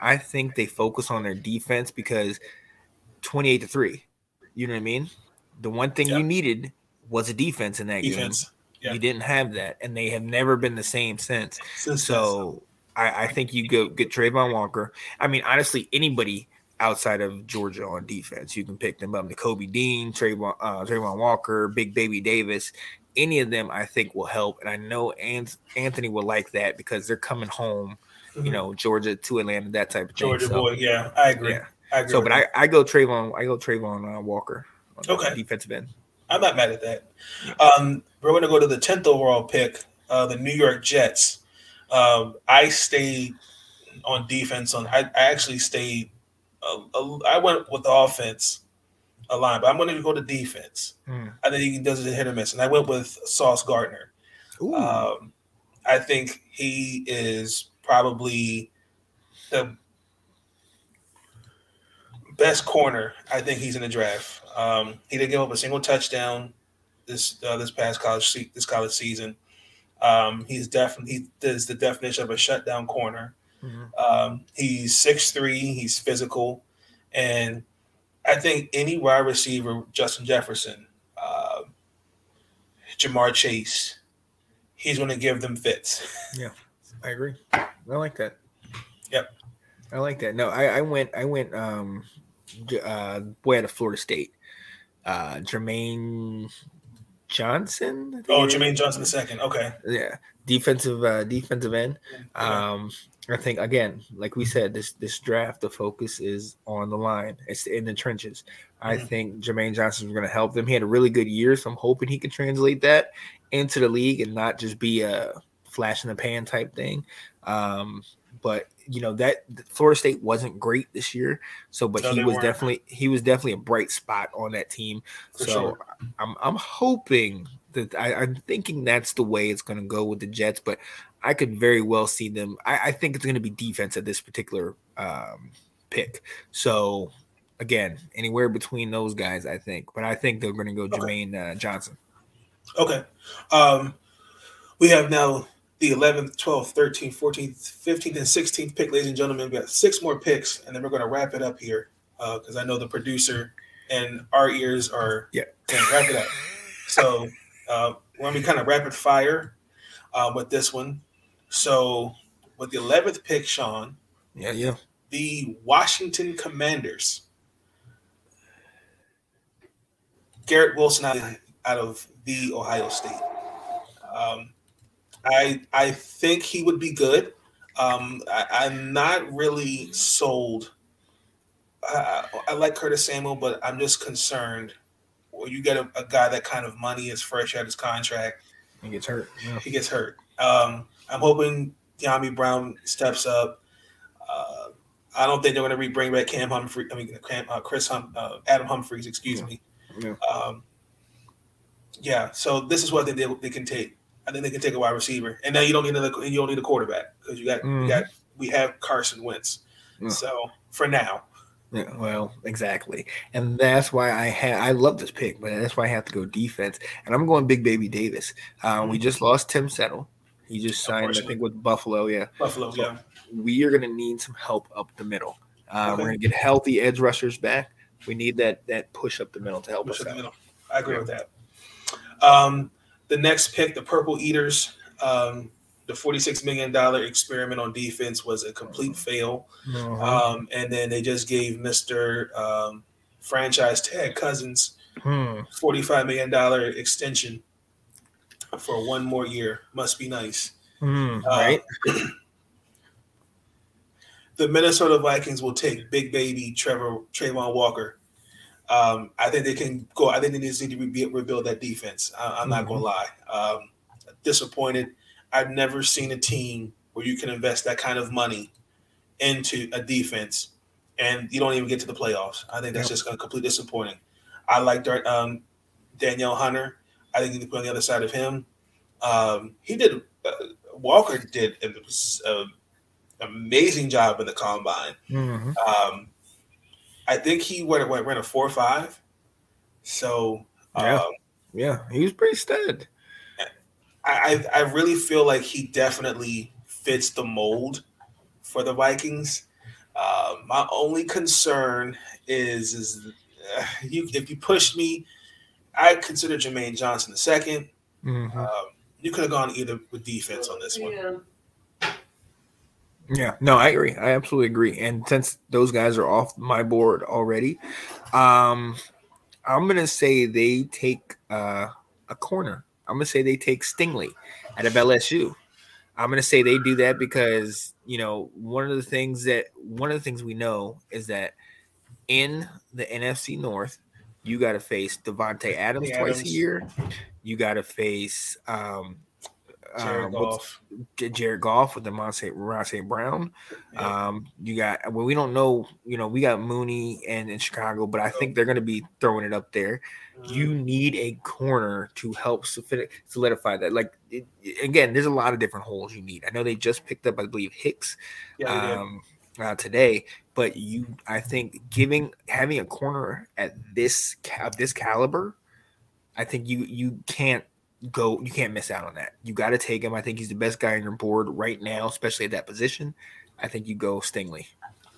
C: I think they focus on their defense because twenty eight to three, you know what I mean. The one thing
B: Yeah.
C: you needed was a defense in that game.
B: defense. Yeah.
C: You didn't have that, and they have never been the same since.
B: Since
C: So I, I think you go get Travon Walker. I mean, honestly, anybody outside of Georgia on defense, you can pick them up. The Kobe Dean, Travon, uh, Travon Walker, Big Baby Davis. Any of them, I think, will help. And I know Anthony will like that because they're coming home. You know, Georgia to Atlanta, that type of thing.
B: Mm-hmm. Georgia
C: So,
B: boy. Yeah, I agree.
C: Yeah.
B: I agree.
C: So, but. I, I go Travon. I go Travon uh, Walker. On the
B: Okay.
C: defensive end.
B: I'm not mad at that. Um, we're going to go to the 10th overall pick, uh, the New York Jets. Um, I stayed on defense. On I, I actually stayed. Uh, uh, I went with the offense a line, but I'm going to go to defense.
C: Hmm.
B: I think he does it hit or miss, and I went with Sauce Gardner. Um, I think he is probably the best corner. I think he's in the draft. Um, he didn't give up a single touchdown this uh, this past college se- this college season. Um, he's definitely he is the definition of a shutdown corner.
C: Mhm.
B: Um, he's six three. He's physical, and I think any wide receiver, Justin Jefferson, uh, Ja'Marr Chase, he's going to give them fits.
C: I agree. I like that.
B: Yep.
C: I like that. No, I, I went I went um uh boy out of Florida State. Uh Jermaine Johnson.
B: Oh. Jermaine Johnson the second. Okay.
C: Yeah. Defensive uh defensive end. Um I think again, like we said, this this draft, the focus is on the line. It's in the trenches. I
B: Mhm.
C: think Jermaine Johnson is going to help them. He had a really good year, so I'm hoping he can translate that into the league and not just be a flash in the pan type thing. Um, but you know that Florida State wasn't great this year, so but
B: No,
C: he was
B: weren't.
C: definitely he was definitely a bright spot on that team.
B: For
C: so
B: sure.
C: I'm I'm hoping that I, I'm thinking that's the way it's going to go with the Jets, but I could very well see them. I, I think it's going to be defense at this particular um, pick. So again, anywhere between those guys, I think. But I think they're going to go
B: Okay.
C: Jermaine uh, Johnson.
B: Okay. Um, we have now the 11th, 12th, 13th, 14th, 15th, and 16th pick, ladies and gentlemen. We got six more picks, and then we're going to wrap it up here because I know the producer and our ears are
C: Yeah.
B: saying wrap it up. So uh, we're going to be kind of rapid fire uh, with this one. So with the 11th pick, Sean,
C: Yeah, yeah.
B: the Washington Commanders. Garrett Wilson out, out of the Ohio State. Um, I I think he would be good. Um, I, I'm not really sold. I, I like Curtis Samuel, but I'm just concerned. Well, you get a, a guy that kind of money is fresh out his contract
C: He gets hurt. Yeah.
B: he gets hurt. Um, I'm hoping Dyami Brown steps up. Uh, I don't think they're going to bring back Cam Humphrey. I mean, Cam, uh, Chris hum, uh, Adam Humphries. Excuse me.
C: Yeah.
B: Um, yeah. So this is what they, they they can take. I think they can take a wide receiver, and now you don't need another. You don't need a quarterback because you got
C: Mhm.
B: you got we have Carson Wentz.
C: Yeah.
B: So for now,
C: Yeah, well, exactly, and that's why I had I love this pick, but that's why I have to go defense, and I'm going Big Baby Davis. Um, we just lost Tim Settle. He just signed, I think, with Buffalo. Yeah,
B: Buffalo.
C: So-
B: yeah.
C: we are going to need some help up the middle. Uh,
B: Okay.
C: We're going to get healthy edge rushers back. We need that that push up the middle to help
B: Push
C: us out.
B: middle. I agree with that. Um, the next pick, the Purple Eaters, um, the $46 million experiment on defense was a complete fail.
C: Uh-huh.
B: Um, and then they just gave Mr. Um, franchise tag Cousins
C: Hmm.
B: $45 million extension for one more year. Must be nice.
C: Hmm.
B: Uh,
C: right?
B: the Minnesota Vikings will take Big Baby Trevor Travon Walker. Um, I think they can go. I think they need to rebuild, rebuild that defense. I, I'm not going to lie. Um, disappointed. I've never seen a team where you can invest that kind of money into a defense and you don't even get to the playoffs. I think that's yep. just completely disappointing. I like um, Danielle Hunter. I think you can put on the other side of him. Um, he did. Uh, Walker did an uh, amazing job in the combine. Mm-hmm. Um, I think he went, went ran a four five. So
C: yeah, um, yeah, he was pretty stud.
B: I, I really feel like he definitely fits the mold for the Vikings. Uh, my only concern is is uh, you if you pushed me, I consider Jermaine Johnson the 2nd mm-hmm. um, you could have gone either with defense on this one.
C: Yeah. Yeah, no, I agree. I absolutely agree. And since those guys are off my board already, um, I'm gonna say they take uh, a corner. I'm gonna say they take Stingley out of LSU. I'm gonna say they do that because you know one of the things that one of the things we know is that in the NFC North, you got to face Davante Adams, Adams, twice a year. You got to face um, Jared um, Goff. Jared Goff with the Monte Brown. Yeah. Um, you got well, we don't know. You know, we got Mooney and in Chicago, but I think they're going to be throwing it up there. Mm-hmm. You need a corner to help solidify that. Like it, again, there's a lot of different holes you need. I know they just picked up, I believe, Hicks. Yeah, um, uh, today, but you, I think, giving having a corner at this of this caliber, I think you you can't go you can't miss out on that. You got to take him. I think he's the best guy on your board right now, especially at that position. I think you go Stingley.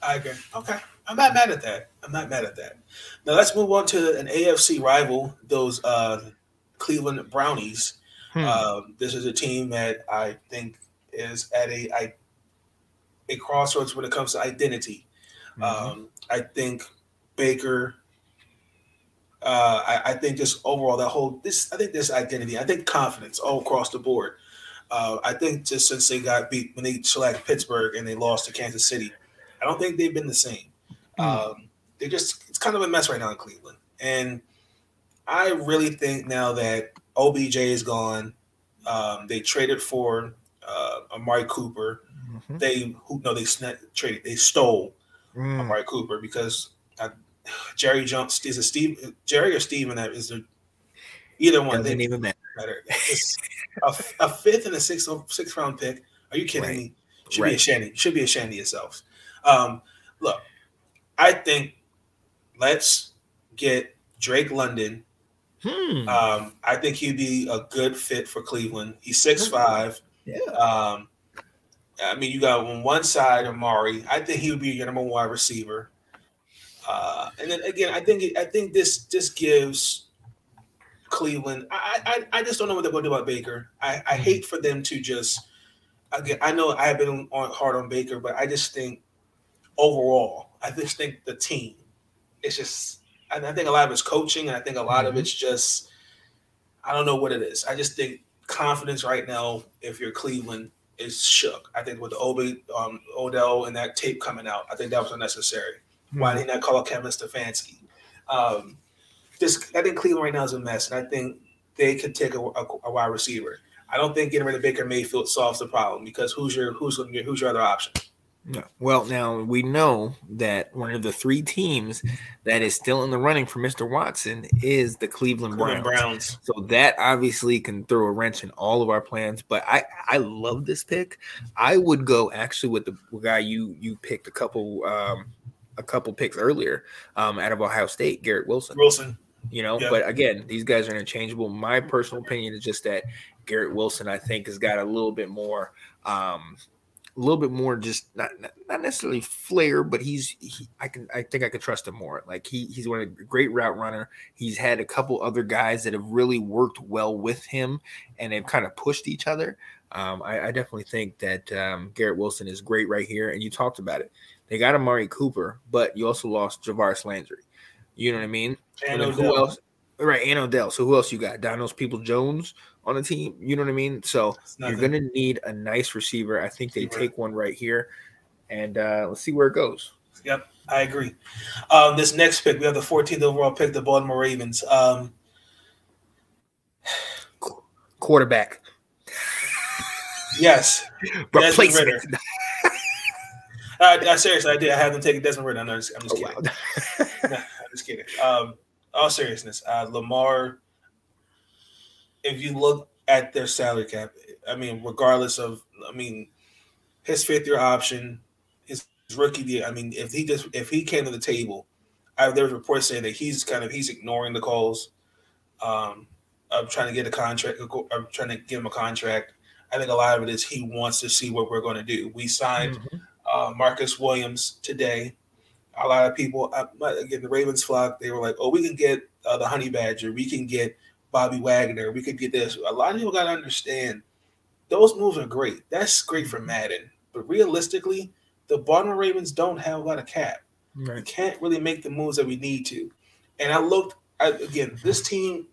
B: I agree. Okay. I'm not mad at that. I'm not mad at that. Now let's move on to an AFC rival, those uh, Cleveland Brownies. Hmm. Uh, this is a team that I think is at a I, a crossroads when it comes to identity. Mm-hmm. Um, I think Baker uh, I, I, think just overall that whole this I think this identity, I think confidence all across the board. Uh, I think just since they got beat when they select Pittsburgh and they lost to Kansas City, I don't think they've been the same. Mm. Um, they just it's kind of a mess right now in Cleveland, and I really think now that OBJ is gone, um, they traded for uh, Amari Cooper. Mm-hmm. They who no they traded they stole mm. Amari Cooper because Jerry Jones is a Steve Jerry or Steven that is the either one.
C: Doesn't even matter.
B: a, a, fifth and a sixth sixth round pick. Are you kidding right. me? Should right. be ashamed. Should be ashamed of yourselves. Um, look, I think let's get Drake London. Hmm. Um, I think he'd be a good fit for Cleveland. He's six five. Yeah. Um, I mean, you got on one side Amari. I think he would be your number one wide receiver. Uh, and then again, I think I think this this gives Cleveland. I, I I just don't know what they're going to do about Baker. I, I mm-hmm. hate for them to just. Again, I know I have been on, hard on Baker, but I just think overall, I just think the team. It's just. I think a lot of it's coaching, and I think a lot mm-hmm. of it's just. I don't know what it is. I just think confidence right now, if you're Cleveland, is shook. I think with the Obi, um, Odell and that tape coming out, I think that was unnecessary. Why didn't I call Kevin Stefanski? Um, this I think Cleveland right now is a mess, and I think they could take a, a, a wide receiver. I don't think getting rid of Baker Mayfield solves the problem because who's your who's who's your other option?
C: No. Well, now we know that one of the three teams that is still in the running for Mr. Watson is the Cleveland, Cleveland Browns. Browns. So that obviously can throw a wrench in all of our plans. But I I love this pick. I would go actually with the guy you you picked a couple um, a couple picks earlier um, out of Ohio State, Garrett Wilson.
B: Wilson.
C: You know, but again, these guys are interchangeable. My personal opinion is just that Garrett Wilson, I think, has got a little bit more, um, a little bit more, just not not necessarily flair, but he's he, I can I think I could trust him more. Like he he's one a great route runner. He's had a couple other guys that have really worked well with him, and they've kind of pushed each other. Um, I, I, definitely think that um, Garrett Wilson is great right here, and you talked about it. They got Amari Cooper, but you also lost Jarvis Landry. You know what I mean?
B: And, and who else?
C: Right, and Odell. So who else you got? Donovan Peoples-Jones on the team. You know what I mean? So you're gonna need a nice receiver. I think they take one right here, and uh, let's see where it goes.
B: Yep, I agree. Um, this next pick, we have the 14th overall pick, the Baltimore Ravens. Um,
C: Quarterback.
B: Yes.
C: Replacement.
B: Uh, uh, seriously, I did. I have them taking Desmond Ridder. I'm just, I'm just
C: Oh,
B: kidding.
C: wow.
B: No, I'm just kidding. Um, all seriousness, uh, Lamar. If you look at their salary cap, I mean, regardless of, I mean, his fifth year option, his rookie deal. I mean, if he just if he came to the table, I, there was reports saying that he's kind of he's ignoring the calls. Um, of trying to get a contract, of trying to give him a contract. I think a lot of it is he wants to see what we're going to do. We signed
C: Mhm.
B: Uh, Marcus Williams today. A lot of people, uh, again, the Ravens flock, they were like, oh, we can get uh, the Honey Badger. We can get Bobby Wagner. We could get this. A lot of people got to understand those moves are great. That's great for Madden. But realistically, the Baltimore Ravens don't have a lot of cap. We can't really make the moves that we need to. And I looked, I, again, this team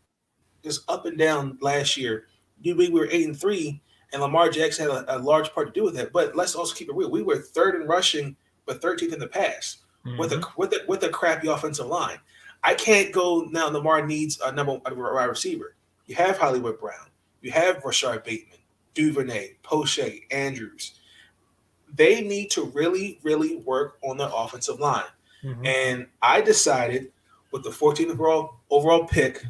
B: is up and down last year. You we were eight and three, and Lamar Jackson had a, a large part to do with that. But let's also keep it real. We were third in rushing, but 13th in the pass with
C: Mhm.
B: a with a with a crappy offensive line. I can't go now. Lamar needs a number a wide receiver. You have Hollywood Brown. You have Rashod Bateman, Duvernay, Proche, Andrews. They need to really, really work on their offensive line.
C: Mhm.
B: And I decided with the 14th overall overall pick,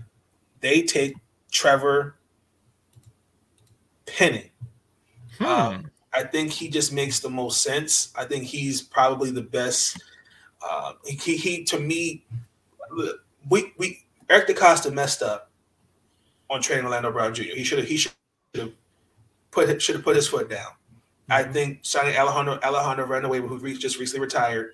B: they take Trevor Penning.
C: Hmm.
B: Um, I think he just makes the most sense. I think he's probably the best. Uh, he, he to me, we we Eric DeCosta messed up on trading Orlando Brown Jr. He should have he should have put should have put his foot down. I
C: Mhm.
B: think signing Alejandro Alejandro Renaway, who just recently retired,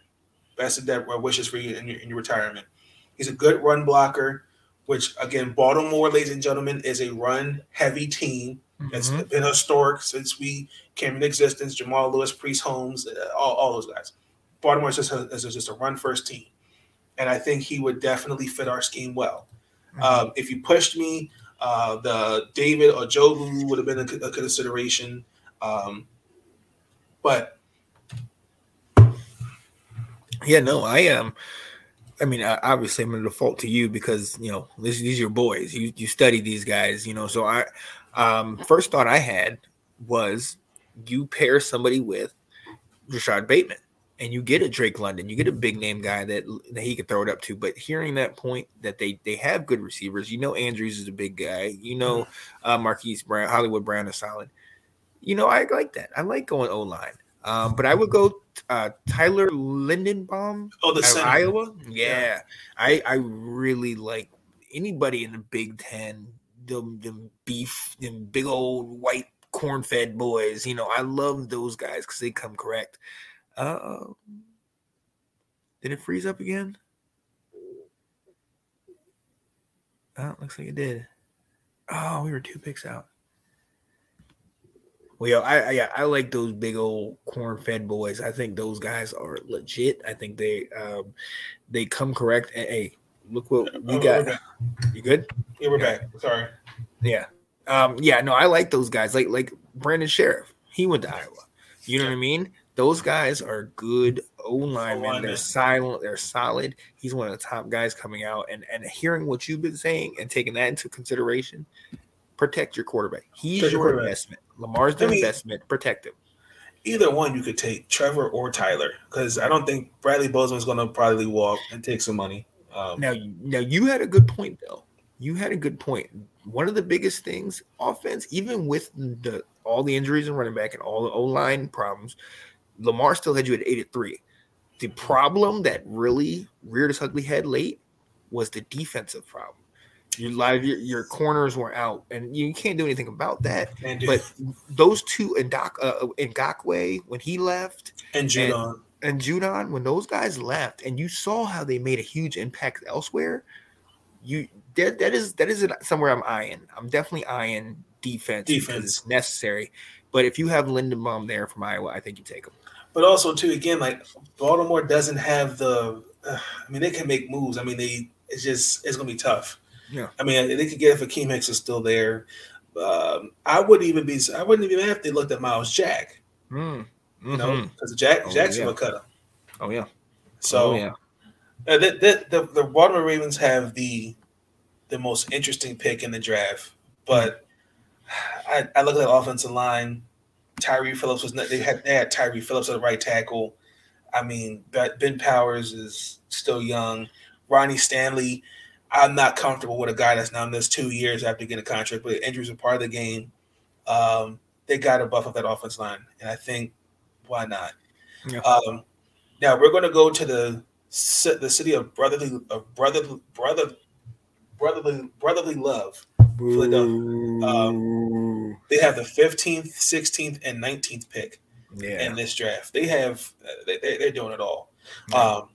B: best of that wishes for you in your, in your retirement. He's a good run blocker, which again, Baltimore, ladies and gentlemen, is a run heavy team. It's
C: Mhm.
B: been historic since we came into existence. Jamal Lewis, Priest Holmes, uh, all, all those guys. Baltimore is just a, is just a run first team, and I think he would definitely fit our scheme well.
C: Mhm.
B: Um, if you pushed me, uh, the David or Jobu would have been a, a consideration. Um, but
C: Yeah, no, I am. I mean, obviously, I'm going to default to you because you know this, these are your boys. You you study these guys, you know. So I, um, first thought I had was you pair somebody with Rashod Bateman, and you get a Drake London, you get a big name guy that that he could throw it up to. But hearing that point that they they have good receivers, you know, Andrews is a big guy. You know, uh, Marquise Brown, Hollywood Brown is solid. You know, I like that. I like going O line. Um, but I would go uh, Tyler Linderbaum
B: oh, the
C: of
B: center.
C: Iowa. Yeah. I I really like anybody in the Big Ten. Them, them beef, them big old white corn fed boys. You know, I love those guys because they come correct. Uh, did it freeze up again? Oh, looks like it did. Oh, we were two picks out. Well, yo, I, I yeah, I like those big old corn fed boys. I think those guys are legit. I think they um they come correct. Hey, look what we
B: Oh,
C: got. You good?
B: Yeah, we're back. Sorry.
C: Yeah. Um, yeah, no, I like those guys. Like like Brandon Scherff. He went to Iowa. You know what I mean? Those guys are good O linemen. They're silent, they're solid. He's one of the top guys coming out. And and hearing what you've been saying and taking that into consideration, protect your quarterback. He's
B: your quarterback.
C: investment. Lamar's the
B: I mean-
C: investment. Protect him.
B: Either one you could take, Trevor or Tyler, because I don't think Bradley Bozeman's going to probably walk and take some money. Um,
C: Now, now you had a good point though. You had a good point. One of the biggest things, offense, even with the all the injuries and running back and all the O line problems, Lamar still had you at eight at three. The problem that really reared its ugly head late was the defensive problem. Your live your, your corners were out, and you can't do anything about that.
B: and
C: But those two and Doc uh, Ngakoue when he left,
B: and Judon.
C: and Judon, when those guys left, and you saw how they made a huge impact elsewhere, you that that is that is somewhere I'm eyeing. I'm definitely eyeing defense, because
B: Defense.
C: it's necessary. But if you have Linderbaum there from Iowa, I think you take him.
B: But also, too, again, like Baltimore doesn't have the. Uh, I mean, they can make moves. I mean, they. It's just it's gonna be tough.
C: Yeah.
B: I mean, they could get if Akiem Hicks is still there. Um, I wouldn't even be. I wouldn't even have if they looked at Myles Jack.
C: Mm.
B: You know, because Jack
C: Oh,
B: Jackson
C: yeah.
B: would cut him.
C: Oh yeah.
B: So
C: oh yeah.
B: Uh, the, the, the the Baltimore Ravens have the the most interesting pick in the draft, but I, I look at the offensive line. Tyre Phillips was not. They had they had Tyre Phillips at the right tackle. I mean, Ben Powers is still young. Ronnie Stanley, I'm not comfortable with a guy that's now missed two years after getting a contract, but injuries are part of the game. Um, they got to buff up that offense line, and I think why not? Yeah. Um, now we're going to go to the the city of brotherly of brotherly brother brotherly brotherly love, Philadelphia. Um, they have the 15th, 16th, and 19th pick yeah. in this draft. They have they, they're doing it all. Yeah. Um,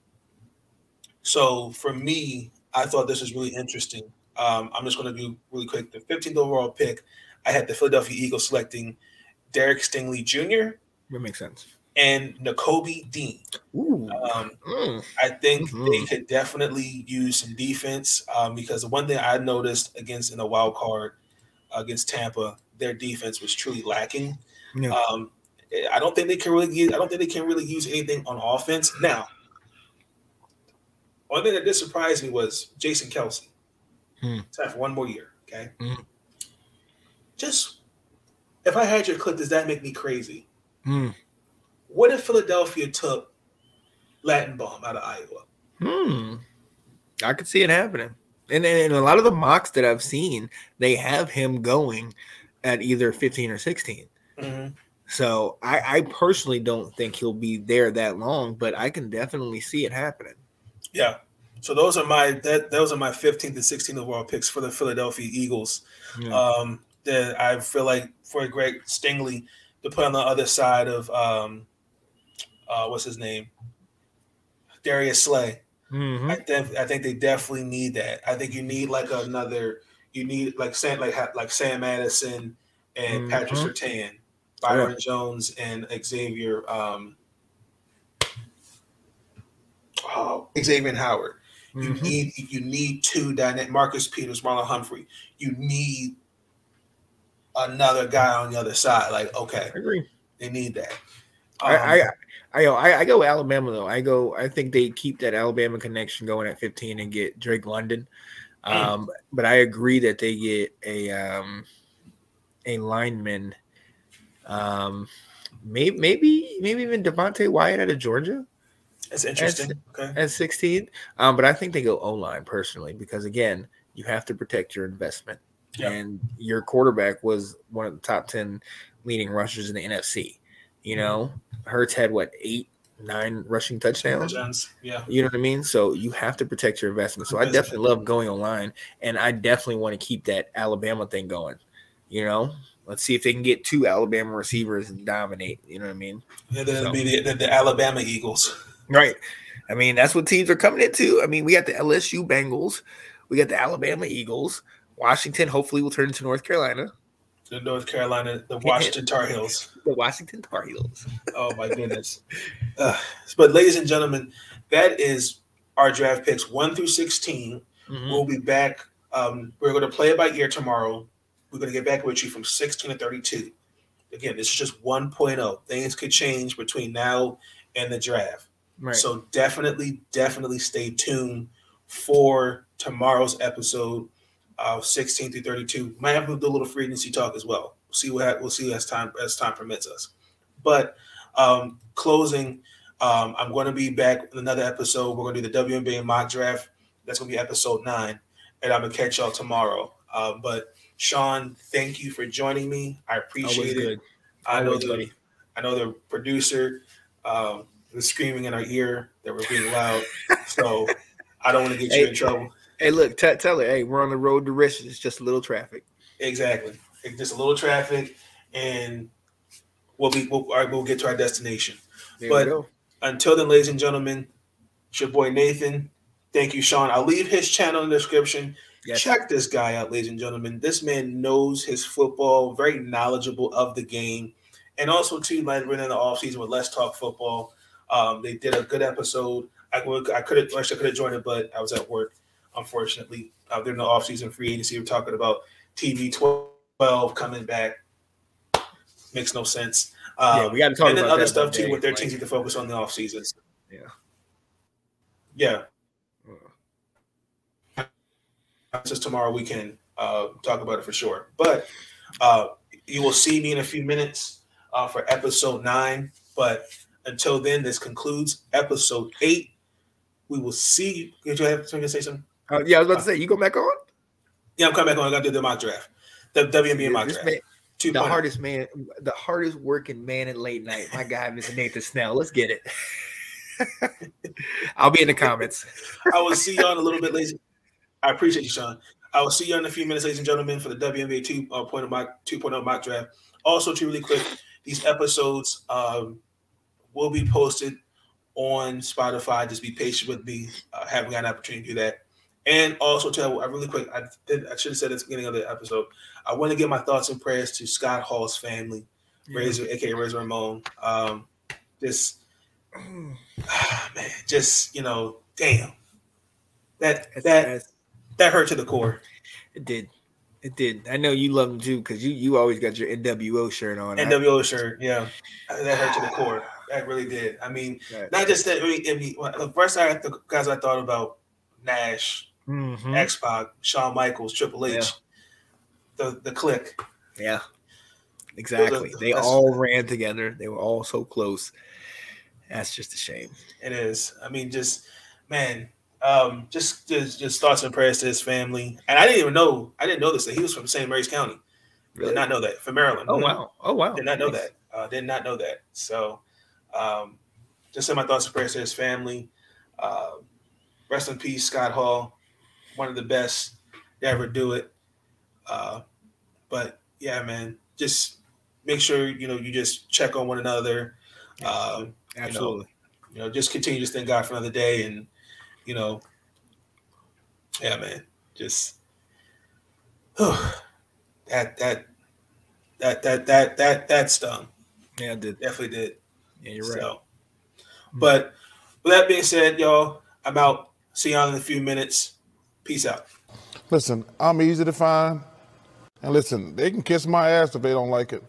B: so for me, I thought this was really interesting. Um, I'm just going to do really quick. The 15th overall pick, I had the Philadelphia Eagles selecting Derek Stingley Jr.
C: That makes sense.
B: And Nakobe Dean. Um, mm. I think mm-hmm. they could definitely use some defense um, because the one thing I noticed against in the wild card against Tampa, their defense was truly lacking. Yeah. Um, I don't think they can really. Use, I don't think they can really use anything on offense now. One thing that did surprise me was Jason Kelce. Hmm. Time for one more year. Okay. Hmm. Just if I had your clip, does that make me crazy? Hmm. What if Philadelphia took Bomb out of Iowa?
C: Hmm. I could see it happening. And, and a lot of the mocks that I've seen, they have him going at either 15 or 16. Mm-hmm. So I, I, personally don't think he'll be there that long, but I can definitely see it happening.
B: Yeah. So those are my that those are my 15th and 16th overall picks for the Philadelphia Eagles. Yeah. Um, that I feel like for Greg Stingley to put on the other side of um, uh, what's his name, Darius Slay. Mm-hmm. I, def- I think they definitely need that. I think you need like another. You need like Sam like like Sam Madison and mm-hmm. Patrick Surtain, Byron yeah. Jones and Xavier. Um, oh, Xavier Howard. You mm-hmm. need you need two dynamic Marcus Peters, Marlon Humphrey. You need another guy on the other side. Like, okay,
C: I agree.
B: They need that.
C: Um, I, I, I, I go Alabama though. I go. I think they keep that Alabama connection going at 15 and get Drake London. Mm. Um, mm. but I agree that they get a um, a lineman. Um, maybe maybe maybe even Devonte Wyatt out of Georgia.
B: That's interesting.
C: At, okay. At 16. Um, but I think they go O line personally because again, you have to protect your investment and your quarterback was one of the top 10 leading rushers in the NFC. You know, Hurts had what, eight, nine rushing touchdowns?
B: Yeah.
C: You know what I mean? So you have to protect your investment. So I definitely love going online, and I definitely want to keep that Alabama thing going. You know, let's see if they can get two Alabama receivers and dominate. You know what I mean?
B: Yeah, then so. be the, the, the Alabama Eagles.
C: Right. I mean, that's what teams are coming into. I mean, we got the LSU Bengals, we got the Alabama Eagles, Washington hopefully will turn into North Carolina.
B: The North Carolina, the Washington Tar Heels.
C: The Washington Tar Heels.
B: oh my goodness. Uh, but ladies and gentlemen, that is our draft picks one through 16. Mm-hmm. We'll be back. Um, we're going to play it by ear tomorrow. We're going to get back with you from 16 to 32. Again, this is just 1.0. Things could change between now and the draft. Right. So definitely, definitely stay tuned for tomorrow's episode uh, 16 through 32. Might have to do a little free agency talk as well. We'll see what we'll see as time as time permits us. But um, closing, um, I'm going to be back with another episode. We're going to do the WNBA mock draft. That's going to be episode nine, and I'm gonna catch y'all tomorrow. Uh, but Sean, thank you for joining me. I appreciate it. I know the I know the producer um, was screaming in our ear that we're being loud, so I don't want to get you in trouble.
C: Hey, look, t- tell her, hey, we're on the road to riches. It's just a little traffic.
B: Exactly, it's just a little traffic, and we'll be we'll, we'll get to our destination. There but until then, ladies and gentlemen, it's your boy Nathan. Thank you, Sean. I'll leave his channel in the description. Yes. Check this guy out, ladies and gentlemen. This man knows his football, very knowledgeable of the game. And also, too, like we're in the off season with Let's Talk Football. Um, they did a good episode. I, I could have, actually, I could have joined it, but I was at work unfortunately. Uh, they're in the offseason free agency. We're talking about TB12 coming back. Makes no sense. Um, yeah, we got to talk and then other stuff too with their like, teams to focus on the off seasons.
C: Yeah.
B: Yeah. Just tomorrow we can uh, talk about it for sure. But uh, you will see me in a few minutes uh, for episode nine. But Until then, this concludes episode eight. We will see. Did you have something to say something?
C: Uh, yeah, I was about to say, you go back on?
B: Yeah, I'm coming back on. I got to do the mock draft. The WNBA mock draft.
C: man- the hardest man, the hardest working man in late night. My guy, Mr. Nathan Snell. Let's get it. I'll be in the comments.
B: I will see y'all in a little bit later. I appreciate you, Sean. I will see you in a few minutes, ladies and gentlemen, for the WNBA 2 uh, point of mock 2.0 mock draft. Also, to really quick, these episodes um, will be posted on Spotify. Just be patient with me. Uh, haven't got an opportunity to do that. And also, to I really quick, I did. I should have said at the beginning of the episode. I want to give my thoughts and prayers to Scott Hall's family, Razor, aka Razor Ramon. Um, just man, just you know, damn, that
C: That's-
B: that
C: that's-
B: that hurt to the core.
C: it did. It did. I know you love them too because you you always got your NWO shirt on.
B: NWO shirt, yeah, that hurt to the core. That really did. I mean,
C: Right.
B: not just that. I mean, the first I the guys I thought about Nash,
C: Mhm.
B: X Pac, Shawn Michaels, Triple H,
C: Yeah.
B: the the Kliq.
C: Yeah, exactly. They all ran together. They were all so close. That's just a shame.
B: It is. I mean, just man, um, just just just thoughts and prayers to his family. And I didn't even know. I didn't know this that he was from St. Mary's County. Did not know that from Maryland.
C: Oh wow! Oh wow!
B: Did not know
C: Nice.
B: that. Uh, did not know that. So, um, just send my thoughts and prayers to his family. Uh, rest in peace, Scott Hall, one of the best to ever do it. Uh, but yeah, man, just make sure you know you just check on one another. Um,
C: Absolutely.
B: you know, just continue to thank God for another day, and you know, yeah, man, just that that that that that that that stung.
C: Yeah, I did.
B: Definitely did.
C: Yeah, you're right.
B: So, but with that being said, y'all, I'm out. See y'all in a few minutes. Peace out.
A: Listen, I'm easy to find. And listen, they can kiss my ass if they don't like it.